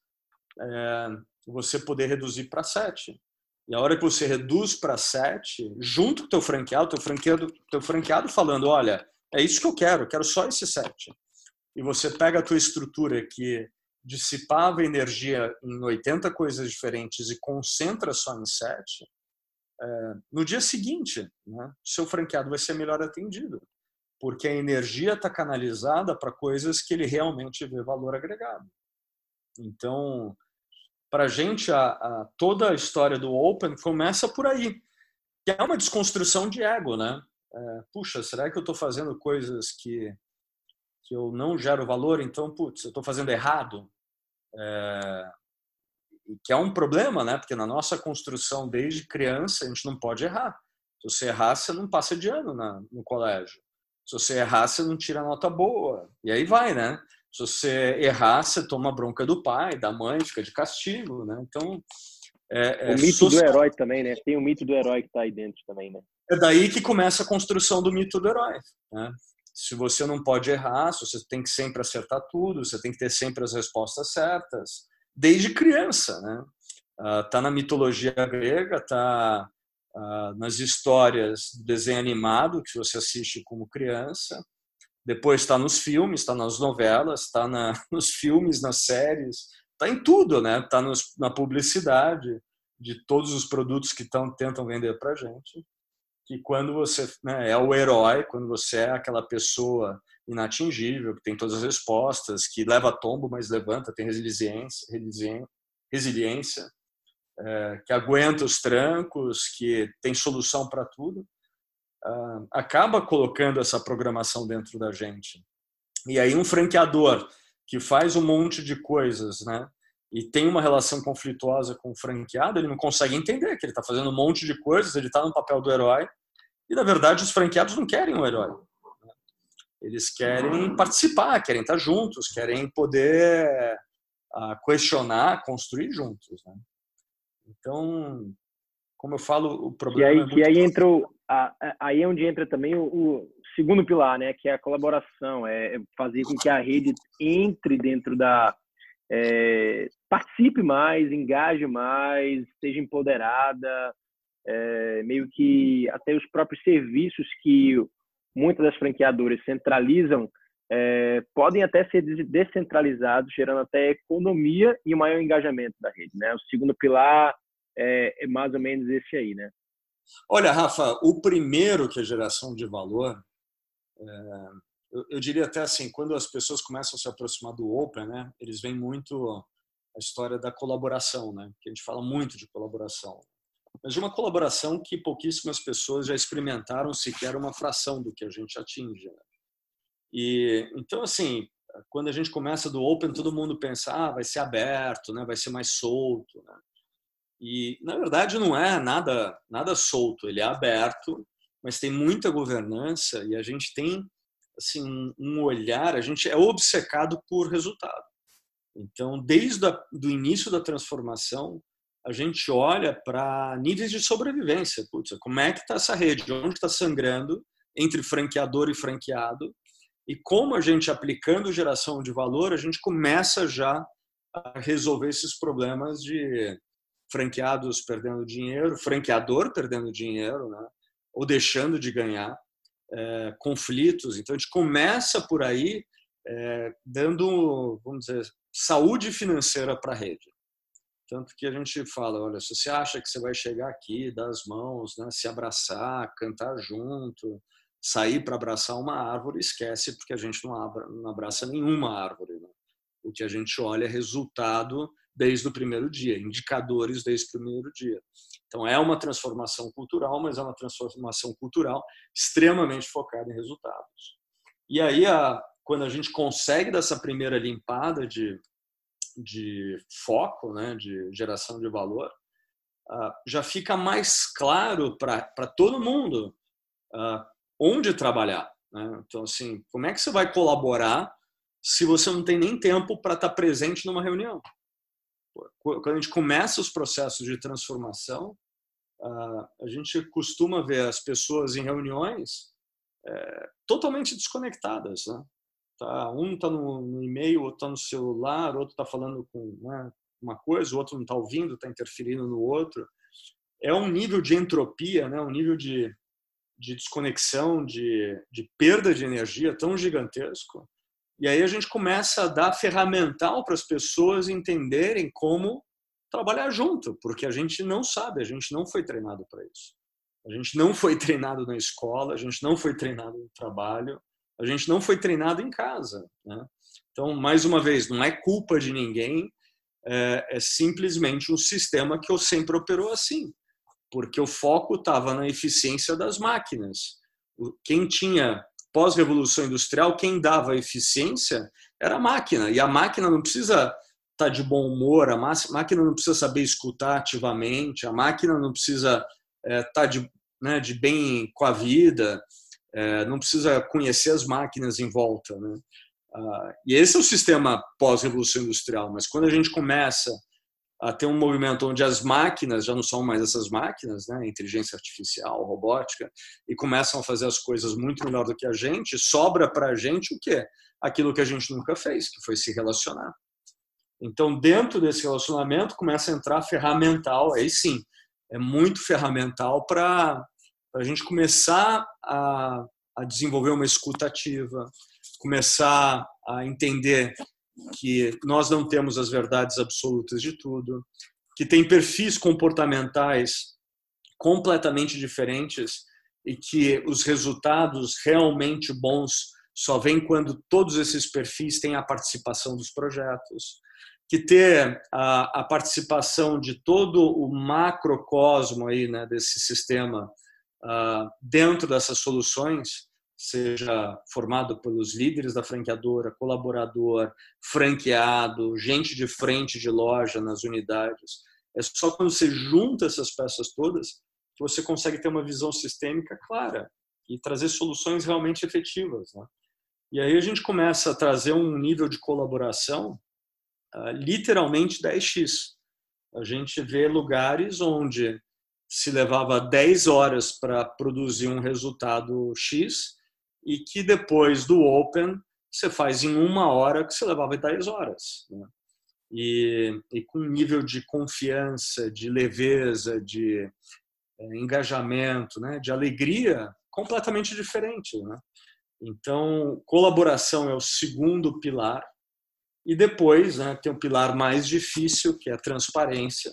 é, você poder reduzir para sete. E a hora que você reduz para 7, junto com o teu franqueado, teu franqueado, teu franqueado falando, olha, é isso que eu quero, eu quero só esse 7. E você pega a tua estrutura que dissipava energia em 80 coisas diferentes e concentra só em 7, é, no dia seguinte, né, seu franqueado vai ser melhor atendido, porque a energia está canalizada para coisas que ele realmente vê valor agregado. Então, para a gente, toda a história do Open começa por aí, que é uma desconstrução de ego, né? É, puxa, será que eu estou fazendo coisas que, que eu não gero valor? Então, putz, eu estou fazendo errado? É, que é um problema, né? Porque na nossa construção desde criança a gente não pode errar. Se você errar, você não passa de ano na, no colégio. Se você errar, você não tira nota boa. E aí vai, né? Se você errar, você toma bronca do pai, da mãe, fica de castigo, né? Então, é, é o mito social. do herói também, né? Tem o mito do herói que está aí dentro também, né? É daí que começa a construção do mito do herói, né? Se você não pode errar, se você tem que sempre acertar tudo, você tem que ter sempre as respostas certas, desde criança, né? Uh, tá na mitologia grega, tá uh, nas histórias do desenho animado que você assiste como criança, depois está nos filmes, está nas novelas, está na, <laughs> nos filmes, nas séries, está em tudo, né? Está na publicidade de todos os produtos que tão, tentam vender para gente. Que quando você né, é o herói, quando você é aquela pessoa inatingível, que tem todas as respostas, que leva tombo, mas levanta, tem resiliência, resiliência, é, que aguenta os trancos, que tem solução para tudo, uh, acaba colocando essa programação dentro da gente. E aí um franqueador que faz um monte de coisas, né? E tem uma relação conflituosa com o franqueado, ele não consegue entender que ele está fazendo um monte de coisas, ele está no papel do herói, e na verdade os franqueados não querem um herói. Eles querem participar, querem estar juntos, querem poder uh, questionar, construir juntos. Né? Então, como eu falo, o problema e aí, é muito... que aí entra o, aí é onde entra também o, o, segundo pilar, né, que é a colaboração, é, é fazer com que a rede entre dentro da é, participe mais, engaje mais, seja empoderada, é, meio que até os próprios serviços que muitas das franqueadoras centralizam é, podem até ser descentralizados, gerando até economia e um maior engajamento da rede. Né? O segundo pilar é, é mais ou menos esse aí, né? Olha, Rafa, o primeiro que é geração de valor, eu, eu, diria até assim, quando as pessoas começam a se aproximar do Open, né, eles veem muito a história da colaboração, né, que a gente fala muito de colaboração, mas de uma colaboração que pouquíssimas pessoas já experimentaram sequer uma fração do que a gente atinge. Né? E então assim, quando a gente começa do Open, todo mundo pensa, ah, vai ser aberto, né, vai ser mais solto, né? E, na verdade, não é nada, nada solto, ele é aberto, mas tem muita governança e a gente tem assim um olhar, a gente é obcecado por resultado. Então, desde o início da transformação, a gente olha para níveis de sobrevivência. Putz, como é que está essa rede? Onde está sangrando entre franqueador e franqueado? E como a gente, aplicando geração de valor, a gente começa já a resolver esses problemas de franqueados perdendo dinheiro, franqueador perdendo dinheiro, né? ou deixando de ganhar, é, conflitos. Então, a gente começa por aí é, dando, vamos dizer, saúde financeira para a rede. Tanto que a gente fala, olha, se você acha que você vai chegar aqui, dar as mãos, né, se abraçar, cantar junto, sair para abraçar uma árvore, esquece, porque a gente não, abra, não abraça nenhuma árvore. Né? O que a gente olha é resultado desde o primeiro dia, indicadores desde o primeiro dia. Então é uma transformação cultural, mas é uma transformação cultural extremamente focada em resultados. E aí, a, quando a gente consegue dessa primeira limpada de, de foco, né, de geração de valor, já fica mais claro para todo mundo onde trabalhar. Né? Então, assim, como é que você vai colaborar se você não tem nem tempo para estar presente numa reunião? Quando a gente começa os processos de transformação, a gente costuma ver as pessoas em reuniões é, totalmente desconectadas. Né? Tá, um está no, no, e-mail, outro está no celular, outro está falando com né, uma coisa, o outro não está ouvindo, está interferindo no outro. É um nível de entropia, né, um nível de, de desconexão, de, de perda de energia tão gigantesco e aí a gente começa a dar ferramental para as pessoas entenderem como trabalhar junto, porque a gente não sabe, a gente não foi treinado para isso. A gente não foi <laughs> treinado na escola, a gente não foi treinado no trabalho, a gente não foi treinado em casa. Né? Então, mais uma vez, não é culpa de ninguém, é, é simplesmente um sistema que eu sempre operou assim, porque o foco estava na eficiência das máquinas. Quem tinha pós-revolução industrial, quem dava eficiência era a máquina, e a máquina não precisa estar tá de bom humor, a máquina não precisa saber escutar ativamente, a máquina não precisa estar é, tá de, né, de bem com a vida, é, não precisa conhecer as máquinas em volta. Né? Ah, e esse é o sistema pós-revolução industrial. Mas quando a gente começa a ter um movimento onde as máquinas já não são mais essas máquinas, né, inteligência artificial, robótica, e começam a fazer as coisas muito melhor do que a gente, sobra para a gente o quê? Aquilo que a gente nunca fez, que foi se relacionar. Então, dentro desse relacionamento, começa a entrar ferramental, aí sim, é muito ferramental para a gente começar a, a desenvolver uma escuta ativa, começar a entender que nós não temos as verdades absolutas de tudo, que tem perfis comportamentais completamente diferentes e que os resultados realmente bons só vêm quando todos esses perfis têm a participação dos projetos, que ter a, a participação de todo o macrocosmo aí, né, desse sistema uh, dentro dessas soluções seja formado pelos líderes da franqueadora, colaborador, franqueado, gente de frente de loja nas unidades. É só quando você junta essas peças todas que você consegue ter uma visão sistêmica clara e trazer soluções realmente efetivas. Né? E aí a gente começa a trazer um nível de colaboração uh, literalmente 10x. A gente vê lugares onde se levava 10 horas para produzir um resultado X e que depois do Open você faz em uma hora que você levava 10 horas. Né? E, e, com um nível de confiança, de leveza, de é, engajamento, né? de alegria completamente diferente. Né? Então, colaboração é o segundo pilar. E depois né, tem o pilar mais difícil, que é a transparência,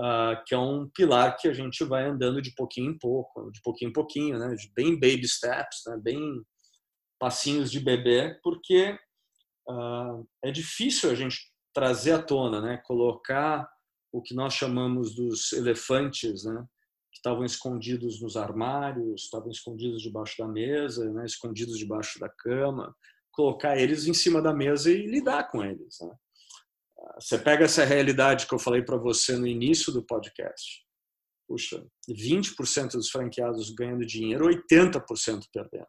uh, que é um pilar que a gente vai andando de pouquinho em pouco, de pouquinho em pouquinho, né? bem baby steps, né? bem passinhos de bebê, porque uh, é difícil a gente trazer à tona, né? colocar o que nós chamamos dos elefantes, né? que estavam escondidos nos armários, estavam escondidos debaixo da mesa, né? escondidos debaixo da cama, colocar eles em cima da mesa e lidar com eles. Né? Você pega essa realidade que eu falei para você no início do podcast. Puxa, 20% dos franqueados ganhando dinheiro, 80% perdendo.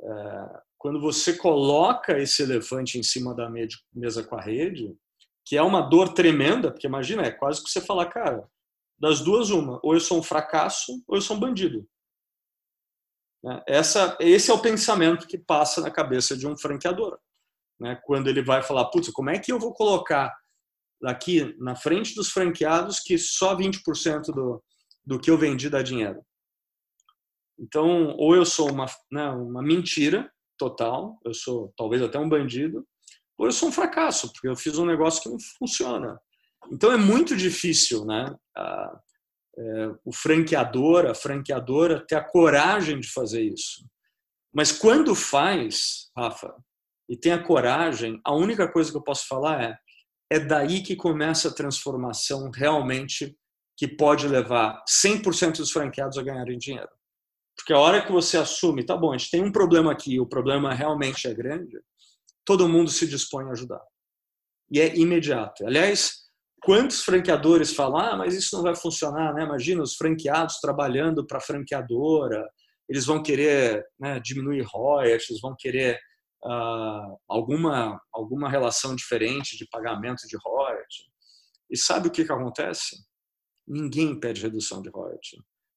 É, quando você coloca esse elefante em cima da mesa com a rede, que é uma dor tremenda, porque imagina, é quase que você falar, cara, das duas uma, ou eu sou um fracasso ou eu sou um bandido. Né? Essa, esse é o pensamento que passa na cabeça de um franqueador né? quando ele vai falar, putz, como é que eu vou colocar aqui na frente dos franqueados que só 20% do, do que eu vendi dá dinheiro? Então, ou eu sou uma, né, uma mentira total, eu sou talvez até um bandido, ou eu sou um fracasso, porque eu fiz um negócio que não funciona. Então, é muito difícil né, a, é, o franqueador, a franqueadora ter a coragem de fazer isso. Mas quando faz, Rafa, e tem a coragem, a única coisa que eu posso falar é é daí que começa a transformação realmente que pode levar 100% dos franqueados a ganharem dinheiro. Porque a hora que você assume, tá bom, a gente tem um problema aqui, o problema realmente é grande, todo mundo se dispõe a ajudar. E é imediato. Aliás, quantos franqueadores falam, ah, mas isso não vai funcionar, né? Imagina os franqueados trabalhando para a franqueadora, eles vão querer né, diminuir royalties, vão querer uh, alguma, alguma relação diferente de pagamento de royalty. E sabe o que, que acontece? Ninguém pede redução de royalty.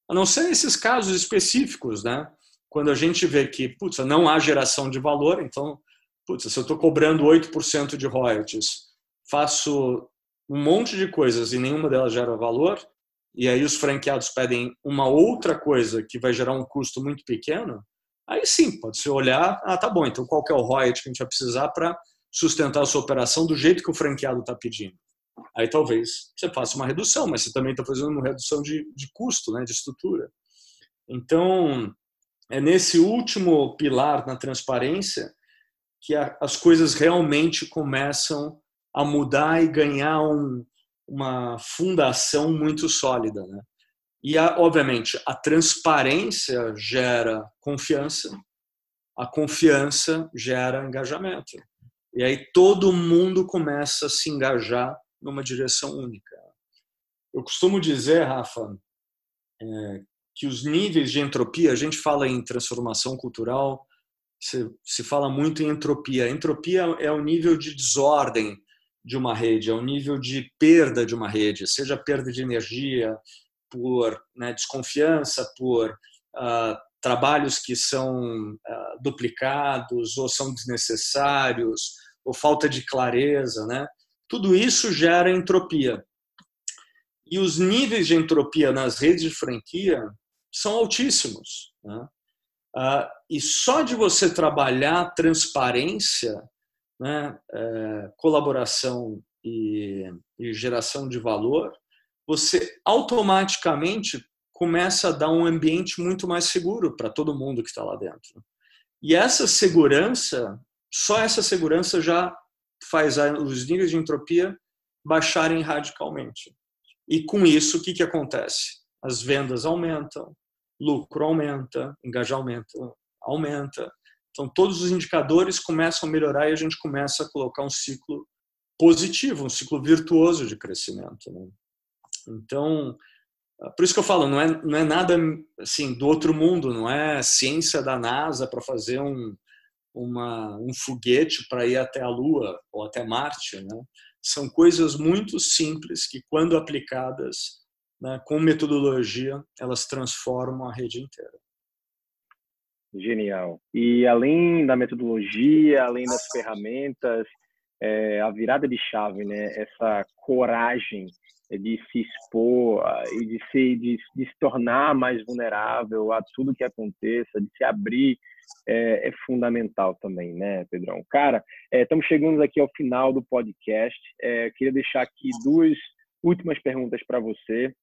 A não ser esses casos específicos, né? Quando a gente vê que, putz, não há geração de valor, então, putz, se eu estou cobrando 8% de royalties, faço um monte de coisas e nenhuma delas gera valor, e aí os franqueados pedem uma outra coisa que vai gerar um custo muito pequeno, Aí sim, pode se olhar, ah, tá bom, então qual que é o royalty que a gente vai precisar para sustentar a sua operação do jeito que o franqueado está pedindo. Aí talvez você faça uma redução, mas você também está fazendo uma redução de, de custo, né, de estrutura. Então, é nesse último pilar na transparência que a, as coisas realmente começam a mudar e ganhar um, uma fundação muito sólida, né? E, a, obviamente, a transparência gera confiança, a confiança gera engajamento. E aí todo mundo começa a se engajar numa direção única. Eu costumo dizer, Rafa, é, que os níveis de entropia, a gente fala em transformação cultural, se, se fala muito em entropia. entropia é o nível de desordem de uma rede, é o nível de perda de uma rede, seja perda de energia por né, desconfiança, por uh, trabalhos que são uh, duplicados ou são desnecessários, ou falta de clareza, né? Tudo isso gera entropia. E os níveis de entropia nas redes de franquia são altíssimos. Né? Uh, e só de você trabalhar transparência, né, é, colaboração e, e geração de valor, você automaticamente começa a dar um ambiente muito mais seguro para todo mundo que está lá dentro. E essa segurança, só essa segurança já faz os níveis de entropia baixarem radicalmente. E com isso, o que, que acontece? As vendas aumentam, lucro aumenta, engajamento aumenta. Então, todos os indicadores começam a melhorar e a gente começa a colocar um ciclo positivo, um ciclo virtuoso de crescimento. Né? Então, por isso que eu falo, não é, não é nada assim do outro mundo, não é ciência da NASA para fazer um, uma, um foguete para ir até a Lua ou até Marte. Né? São coisas muito simples que, quando aplicadas né, com metodologia, elas transformam a rede inteira. Genial. E além da metodologia, além das ferramentas, é, a virada de chave, né? Essa coragem de se expor e de se, de, de se tornar mais vulnerável a tudo que aconteça, de se abrir, é, é fundamental também, né, Pedrão? Cara, é, estamos chegando aqui ao final do podcast. É, queria deixar aqui duas últimas perguntas para você.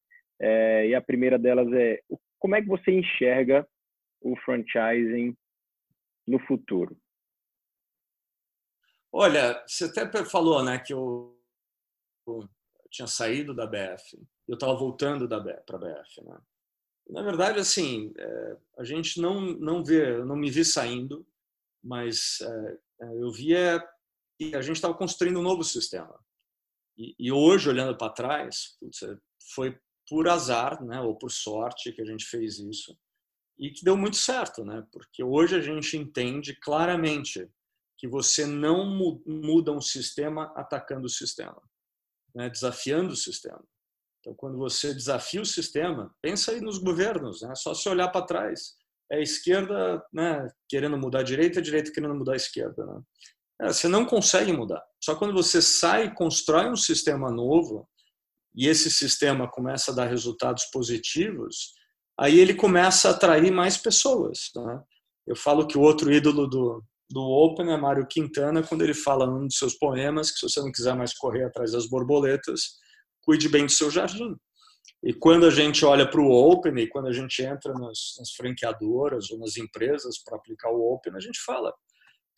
É, e a primeira delas é: como é que você enxerga o franchising no futuro? Olha, você até falou, né, que eu, eu tinha saído da BF, eu estava voltando da para a BF, né? Na verdade, assim, é, a gente não não vê, não me vi saindo, mas é, é eu via que a gente estava construindo um novo sistema. E, e hoje, olhando para trás, putz, é, foi por azar, né, ou por sorte que a gente fez isso e que deu muito certo, né? Porque hoje a gente entende claramente que você não muda um sistema atacando o sistema, né? desafiando o sistema. Então, quando você desafia o sistema, pensa aí nos governos, né? Só se olhar para trás, é a esquerda, né, querendo mudar a direita, a direita querendo mudar a esquerda, né? É, você não consegue mudar. Só quando você sai e constrói um sistema novo e esse sistema começa a dar resultados positivos, aí ele começa a atrair mais pessoas. Né? Eu falo que o outro ídolo do, do Open é Mário Quintana, quando ele fala num dos seus poemas que se você não quiser mais correr atrás das borboletas, cuide bem do seu jardim. E quando a gente olha para o Open e quando a gente entra nas, nas franqueadoras ou nas empresas para aplicar o Open, a gente fala,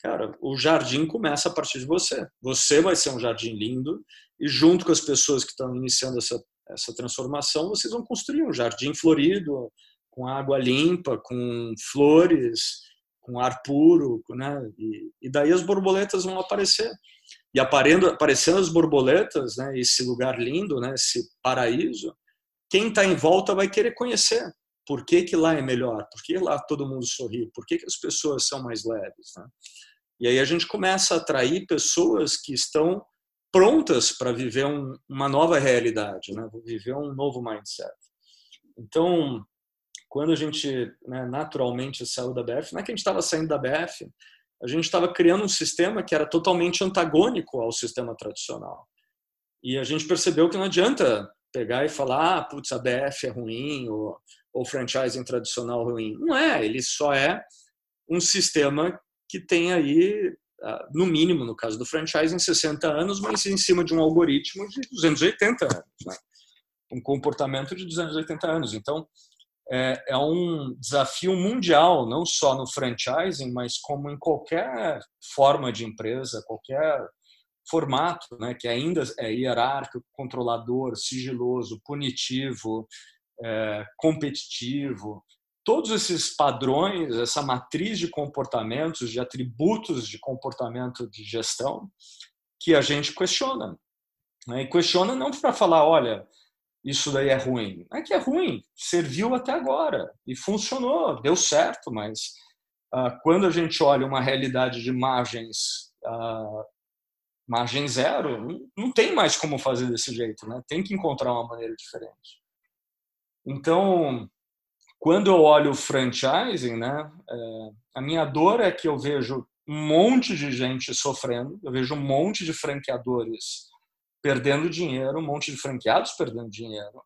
cara, o jardim começa a partir de você. Você vai ser um jardim lindo e junto com as pessoas que estão iniciando essa essa transformação, vocês vão construir um jardim florido, com água limpa, com flores, com ar puro, né? E, e daí as borboletas vão aparecer. E aparecendo, aparecendo as borboletas, né? Esse lugar lindo, né? Esse paraíso, quem está em volta vai querer conhecer. Por que, que lá é melhor? Por que lá todo mundo sorri? Por que, que as pessoas são mais leves? Né? E aí a gente começa a atrair pessoas que estão prontas para viver um, uma nova realidade, né? viver um novo mindset. Então, quando a gente né, naturalmente saiu da BF, não é que a gente estava saindo da BF, a gente estava criando um sistema que era totalmente antagônico ao sistema tradicional. E a gente percebeu que não adianta pegar e falar, ah, putz, a BF é ruim, ou, o franchising tradicional ruim. Não é, ele só é um sistema que tem aí no mínimo, no caso do franchise, em 60 anos, mas em cima de um algoritmo de 280 anos, né? um comportamento de 280 anos. Então, é, é, um desafio mundial, não só no franchising, mas como em qualquer forma de empresa, qualquer formato, né, que ainda é hierárquico, controlador, sigiloso, punitivo, é, competitivo. Todos esses padrões, essa matriz de comportamentos, de atributos de comportamento de gestão, que a gente questiona. Né? E questiona não para falar, olha, isso daí é ruim. Não é que é ruim, serviu até agora e funcionou, deu certo, mas uh, quando a gente olha uma realidade de margens, uh, margem zero, não, não, tem mais como fazer desse jeito, né? tem que encontrar uma maneira diferente. Então, quando eu olho o franchising, né, é, a minha dor é que eu vejo um monte de gente sofrendo, eu vejo um monte de franqueadores perdendo dinheiro, um monte de franqueados perdendo dinheiro.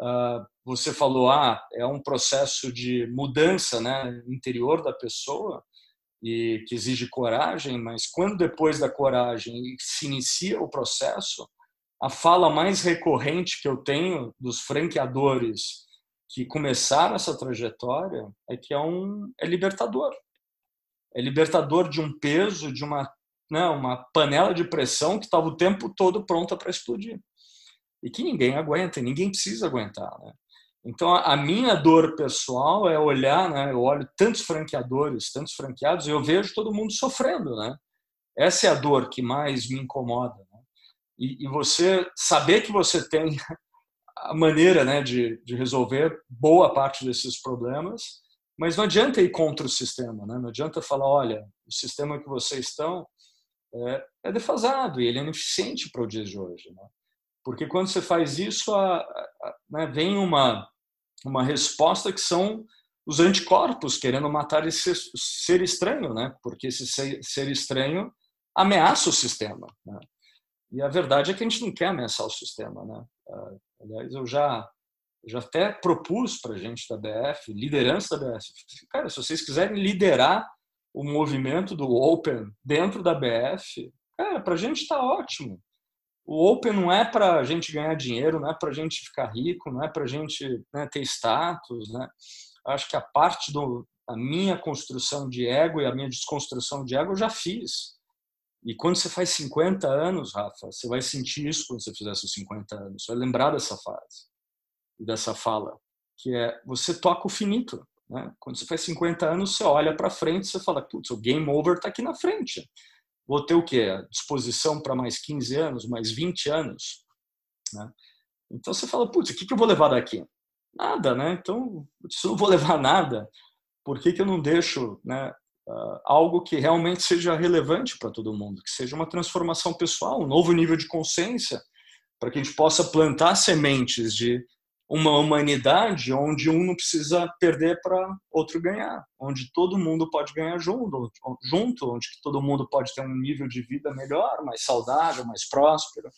Uh, você falou, ah, é um processo de mudança né, interior da pessoa e que exige coragem, mas quando depois da coragem se inicia o processo, a fala mais recorrente que eu tenho dos franqueadores que começaram essa trajetória é que é um é libertador. É libertador de um peso, de uma né, uma panela de pressão que estava o tempo todo pronta para explodir. E que ninguém aguenta, ninguém precisa aguentar. Né? Então, a minha dor pessoal é olhar, né, eu olho tantos franqueadores, tantos franqueados, e eu vejo todo mundo sofrendo. Né? Essa é a dor que mais me incomoda. Né? E, e, você saber que você tem <laughs> a maneira né, de, de resolver boa parte desses problemas, mas não adianta ir contra o sistema, né? não adianta falar, olha, o sistema que vocês estão é, é defasado e ele é ineficiente para o dia de hoje. Né? Porque quando você faz isso, a, a, né, vem uma, uma resposta que são os anticorpos querendo matar esse ser estranho, né? porque esse ser, estranho ameaça o sistema. Né? E a verdade é que a gente não quer ameaçar o sistema. Né? Ah, aliás, eu já, já até propus para a gente da BF, liderança da BF, cara, se vocês quiserem liderar o movimento do Open dentro da BF, cara, para a gente está ótimo. O Open não é para a gente ganhar dinheiro, não é para a gente ficar rico, não é para a gente né, ter status. Né? Acho que a parte do, a minha construção de ego e a minha desconstrução de ego eu já fiz. E quando você faz 50 anos, Rafa, você vai sentir isso quando você fizer seus 50 anos. Você vai lembrar dessa fase dessa fala, que é você toca o finito. Né? Quando você faz 50 anos, você olha para frente e você fala, putz, o game over está aqui na frente. Vou ter o quê? Disposição para mais 15 anos, mais 20 anos? Né? Então você fala, putz, o que, que eu vou levar daqui? Nada, né? Então, se eu não vou <laughs> levar nada, por que, que eu não deixo né, uh, algo que realmente seja relevante para todo mundo? Que seja uma transformação pessoal, um novo nível de consciência, para que a gente possa plantar sementes de uma humanidade onde um não precisa perder para outro ganhar, onde todo mundo pode ganhar junto, junto, onde todo mundo pode ter um nível de vida melhor, mais saudável, mais próspero.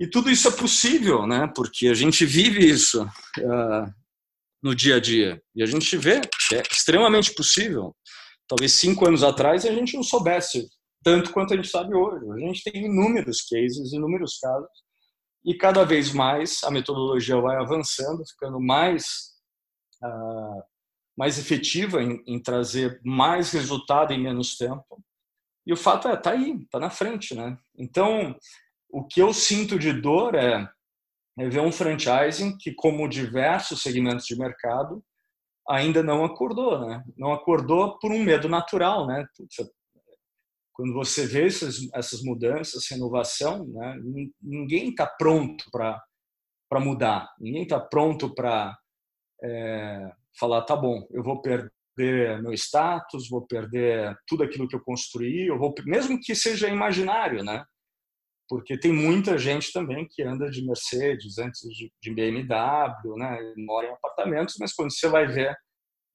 E tudo isso é possível, né? Porque a gente vive isso uh, no dia a dia e a gente vê que é extremamente possível. Talvez cinco anos atrás a gente não soubesse tanto quanto a gente sabe hoje. A gente tem inúmeros cases, inúmeros casos e cada vez mais a metodologia vai avançando, ficando mais, uh, mais efetiva em, em, trazer mais resultado em menos tempo. E o fato é, está aí, está na frente. Né? Então, o que eu sinto de dor é, é ver um franchising que, como diversos segmentos de mercado, ainda não acordou, né? Não acordou por um medo natural, né? Quando você vê essas, essas mudanças, essa inovação, né, ninguém está pronto para mudar, ninguém está pronto para é, falar, tá bom, eu vou perder meu status, vou perder tudo aquilo que eu construí, eu vou, mesmo que seja imaginário, né? Porque tem muita gente também que anda de Mercedes antes de, de BMW, né? Mora em apartamentos, mas quando você vai ver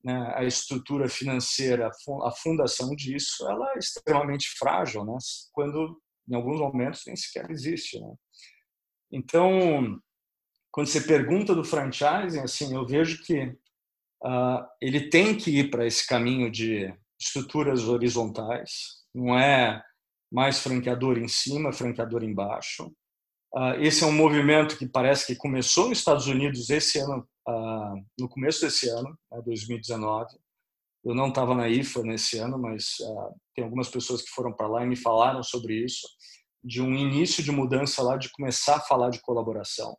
né, a estrutura financeira, a fundação disso, ela é extremamente frágil, né, quando em alguns momentos nem sequer existe. Né. Então, quando você pergunta do franchising, assim, eu vejo que uh, ele tem que ir para esse caminho de estruturas horizontais, Não é mais franqueador em cima, franqueador embaixo. Uh, esse é um movimento que parece que começou nos Estados Unidos esse ano, uh, no começo desse ano, né, 2019. Eu não estava na IFA nesse ano, mas uh, tem algumas pessoas que foram para lá e me falaram sobre isso, de um início de mudança lá, de começar a falar de colaboração.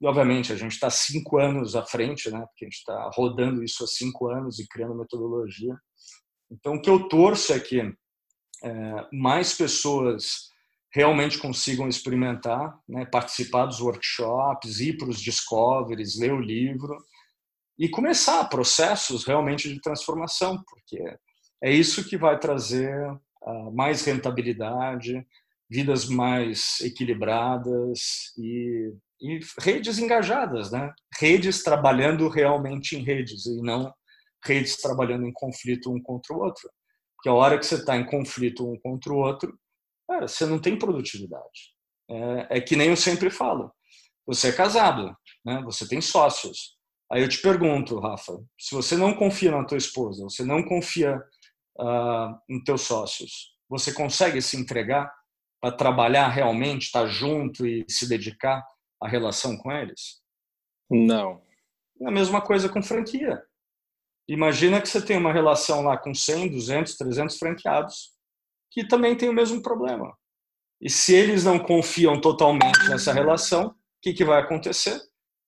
E, obviamente, a gente está cinco anos à frente, né? porque a gente está rodando isso há cinco anos e criando metodologia. Então, o que eu torço é que é, mais pessoas realmente consigam experimentar, né, participar dos workshops, ir para os discoveries, ler o livro e começar processos realmente de transformação, porque é isso que vai trazer uh, mais rentabilidade, vidas mais equilibradas e, e, redes engajadas, né? Redes trabalhando realmente em redes e não redes trabalhando em conflito um contra o outro. Porque a hora que você está em conflito um contra o outro, cara, você não tem produtividade. É, é, que nem eu sempre falo. Você é casado, né? Você tem sócios. Aí eu te pergunto, Rafa, se você não confia na tua esposa, você não confia uh, em teus sócios, você consegue se entregar para trabalhar realmente, estar tá junto e se dedicar à relação com eles? Não. É a mesma coisa com franquia. Imagina que você tem uma relação lá com 100, 200, 300 franqueados que também tem o mesmo problema. E se eles não confiam totalmente nessa relação, o que, que vai acontecer?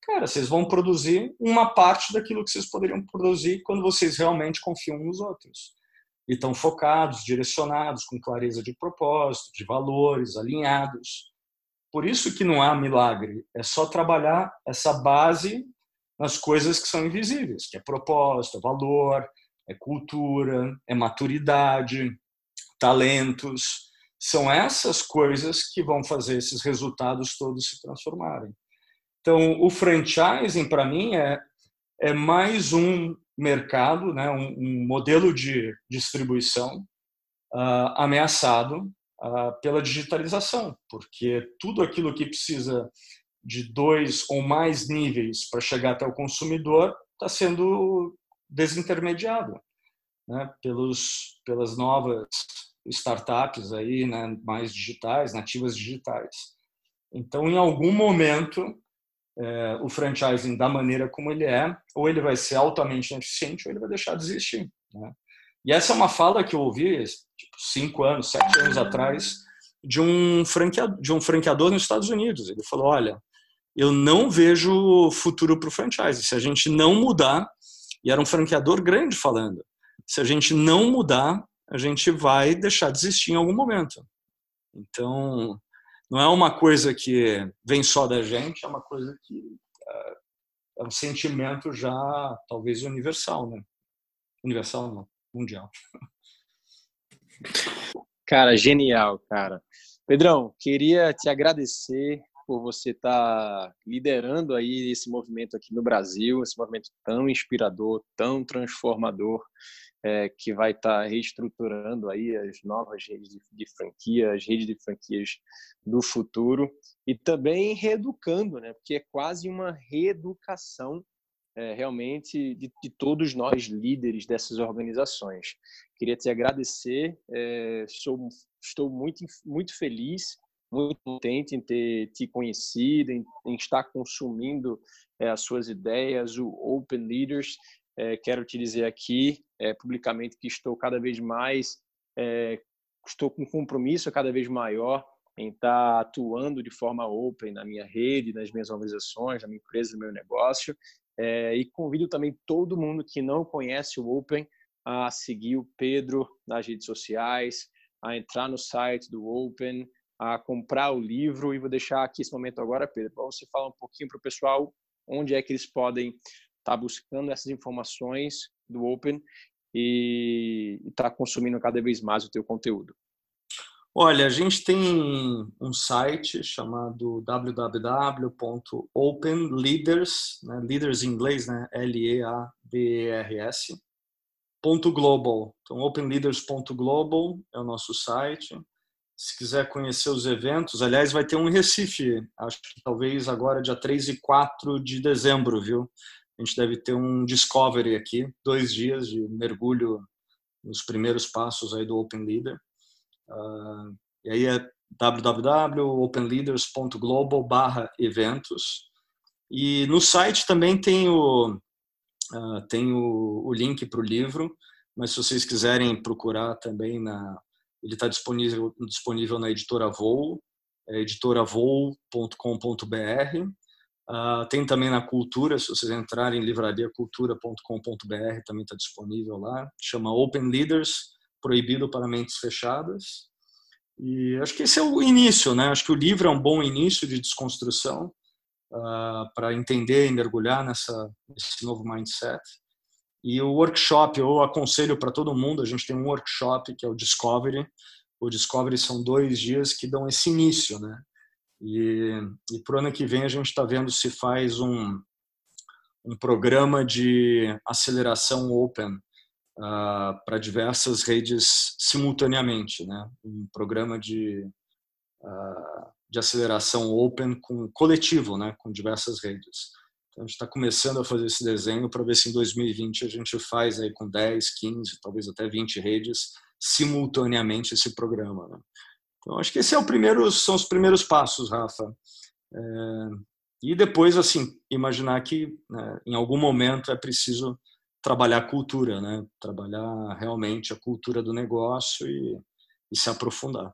Cara, vocês vão produzir uma parte daquilo que vocês poderiam produzir quando vocês realmente confiam nos outros. E estão focados, direcionados, com clareza de propósito, de valores, alinhados. Por isso que não há milagre, é só trabalhar essa base nas coisas que são invisíveis, que é propósito, é valor, é cultura, é maturidade, talentos. São essas coisas que vão fazer esses resultados todos se transformarem. Então, o franchising, para mim, é, é mais um mercado, né, um, um modelo de distribuição uh, ameaçado uh, pela digitalização, porque tudo aquilo que precisa de dois ou mais níveis para chegar até o consumidor está sendo desintermediado né, pelos, pelas novas startups aí, né, mais digitais, nativas digitais. Então, em algum momento, é, o franchising da maneira como ele é, ou ele vai ser altamente ineficiente, ou ele vai deixar de existir. Né? E essa é uma fala que eu ouvi tipo, cinco anos, sete anos atrás, de um, franqueador, de um franqueador nos Estados Unidos. Ele falou: Olha, eu não vejo futuro para o franchise. Se a gente não mudar, e era um franqueador grande falando, se a gente não mudar, a gente vai deixar de existir em algum momento. Então, não é uma coisa que vem só da gente, é uma coisa que é, é um sentimento já talvez universal, né? Universal não, mundial. Cara, genial, cara. Pedrão, queria te agradecer por você estar tá liderando aí esse movimento aqui no Brasil, esse movimento tão inspirador, tão transformador é, que vai estar tá reestruturando aí as novas redes de, de franquia, as redes de franquias do futuro e também reeducando, né? Porque é quase uma reeducação é, realmente de, de, todos nós líderes dessas organizações. Queria te agradecer, é, sou, estou muito, muito feliz, muito contente em ter te conhecido, em, em estar consumindo é, as suas ideias, o Open Leaders. É, quero te dizer aqui é, publicamente que estou cada vez mais, estou com um compromisso cada vez maior em estar atuando de forma open na minha rede, nas minhas organizações, na minha empresa, no meu negócio. E convido também todo mundo que não conhece o Open a seguir o Pedro nas redes sociais, a entrar no site do Open, a comprar o livro. E vou deixar aqui esse momento agora, Pedro, para você falar um pouquinho para o pessoal onde é que eles podem estar buscando essas informações do Open e estar tá consumindo cada vez mais o teu conteúdo? Olha, a gente tem um site chamado www.openleaders, né, leaders em inglês, né, L-E-A-D-E-R-S, .global. Então, openleaders.global é o nosso site. Se quiser conhecer os eventos, aliás, vai ter um em Recife, acho que talvez agora dia 3 e 4 de dezembro, viu? A gente deve ter um discovery aqui, dois dias de mergulho nos primeiros passos aí do Open Leader. Uh, e aí é www.openleaders.global/eventos. E no site também tem o uh, tem o, o link para o livro, mas se vocês quiserem procurar também na ele está disponível disponível na editora Voo, é editoravoo.com.br Uh, tem também na Cultura, se vocês entrarem em livrariacultura.com.br, também está disponível lá. Chama Open Leaders, proibido para mentes fechadas. E acho que esse é o início, né? Acho que o livro é um bom início de desconstrução uh, para entender e mergulhar nessa nesse novo mindset. E o workshop, eu aconselho para todo mundo, a gente tem um workshop que é o Discovery. O Discovery são dois dias que dão esse início, né? E, e para o ano que vem a gente está vendo se faz um, um programa de aceleração open uh, para diversas redes simultaneamente, né? Um programa de uh, de aceleração open com coletivo, né? Com diversas redes. Então a gente está começando a fazer esse desenho para ver se em 2020 a gente faz aí com 10, 15, talvez até 20 redes simultaneamente esse programa. Né? Então, acho que esse é são os primeiros passos, Rafa. É, e depois, assim, imaginar que né, em algum momento é preciso trabalhar a cultura, né? Trabalhar realmente a cultura do negócio e, e se aprofundar.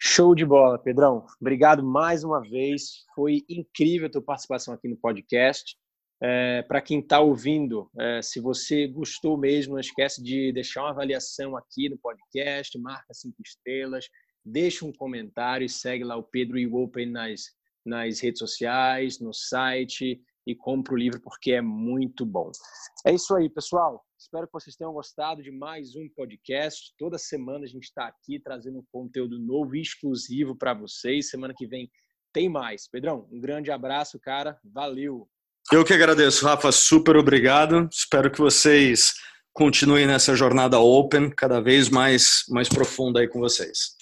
Show de bola, Pedrão. Obrigado mais uma vez. Foi incrível a tua participação aqui no podcast. É, para quem está ouvindo, é, se você gostou mesmo, não esquece de deixar uma avaliação aqui no podcast, marca cinco estrelas, deixa um comentário e segue lá o Pedro e o Open nas, nas redes sociais, no site e compra o livro porque é muito bom. É isso aí, pessoal. Espero que vocês tenham gostado de mais um podcast. Toda semana a gente está aqui trazendo um conteúdo novo e exclusivo para vocês. Semana que vem tem mais. Pedrão, um grande abraço, cara. Valeu! Eu que agradeço, Rafa, super obrigado. Espero que vocês continuem nessa jornada open, cada vez mais, mais profunda aí com vocês.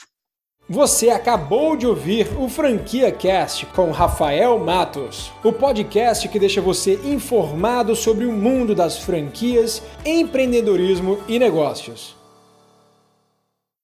Você acabou de ouvir o Franquia Cast com Rafael Matos, o podcast que deixa você informado sobre o mundo das franquias, empreendedorismo e negócios.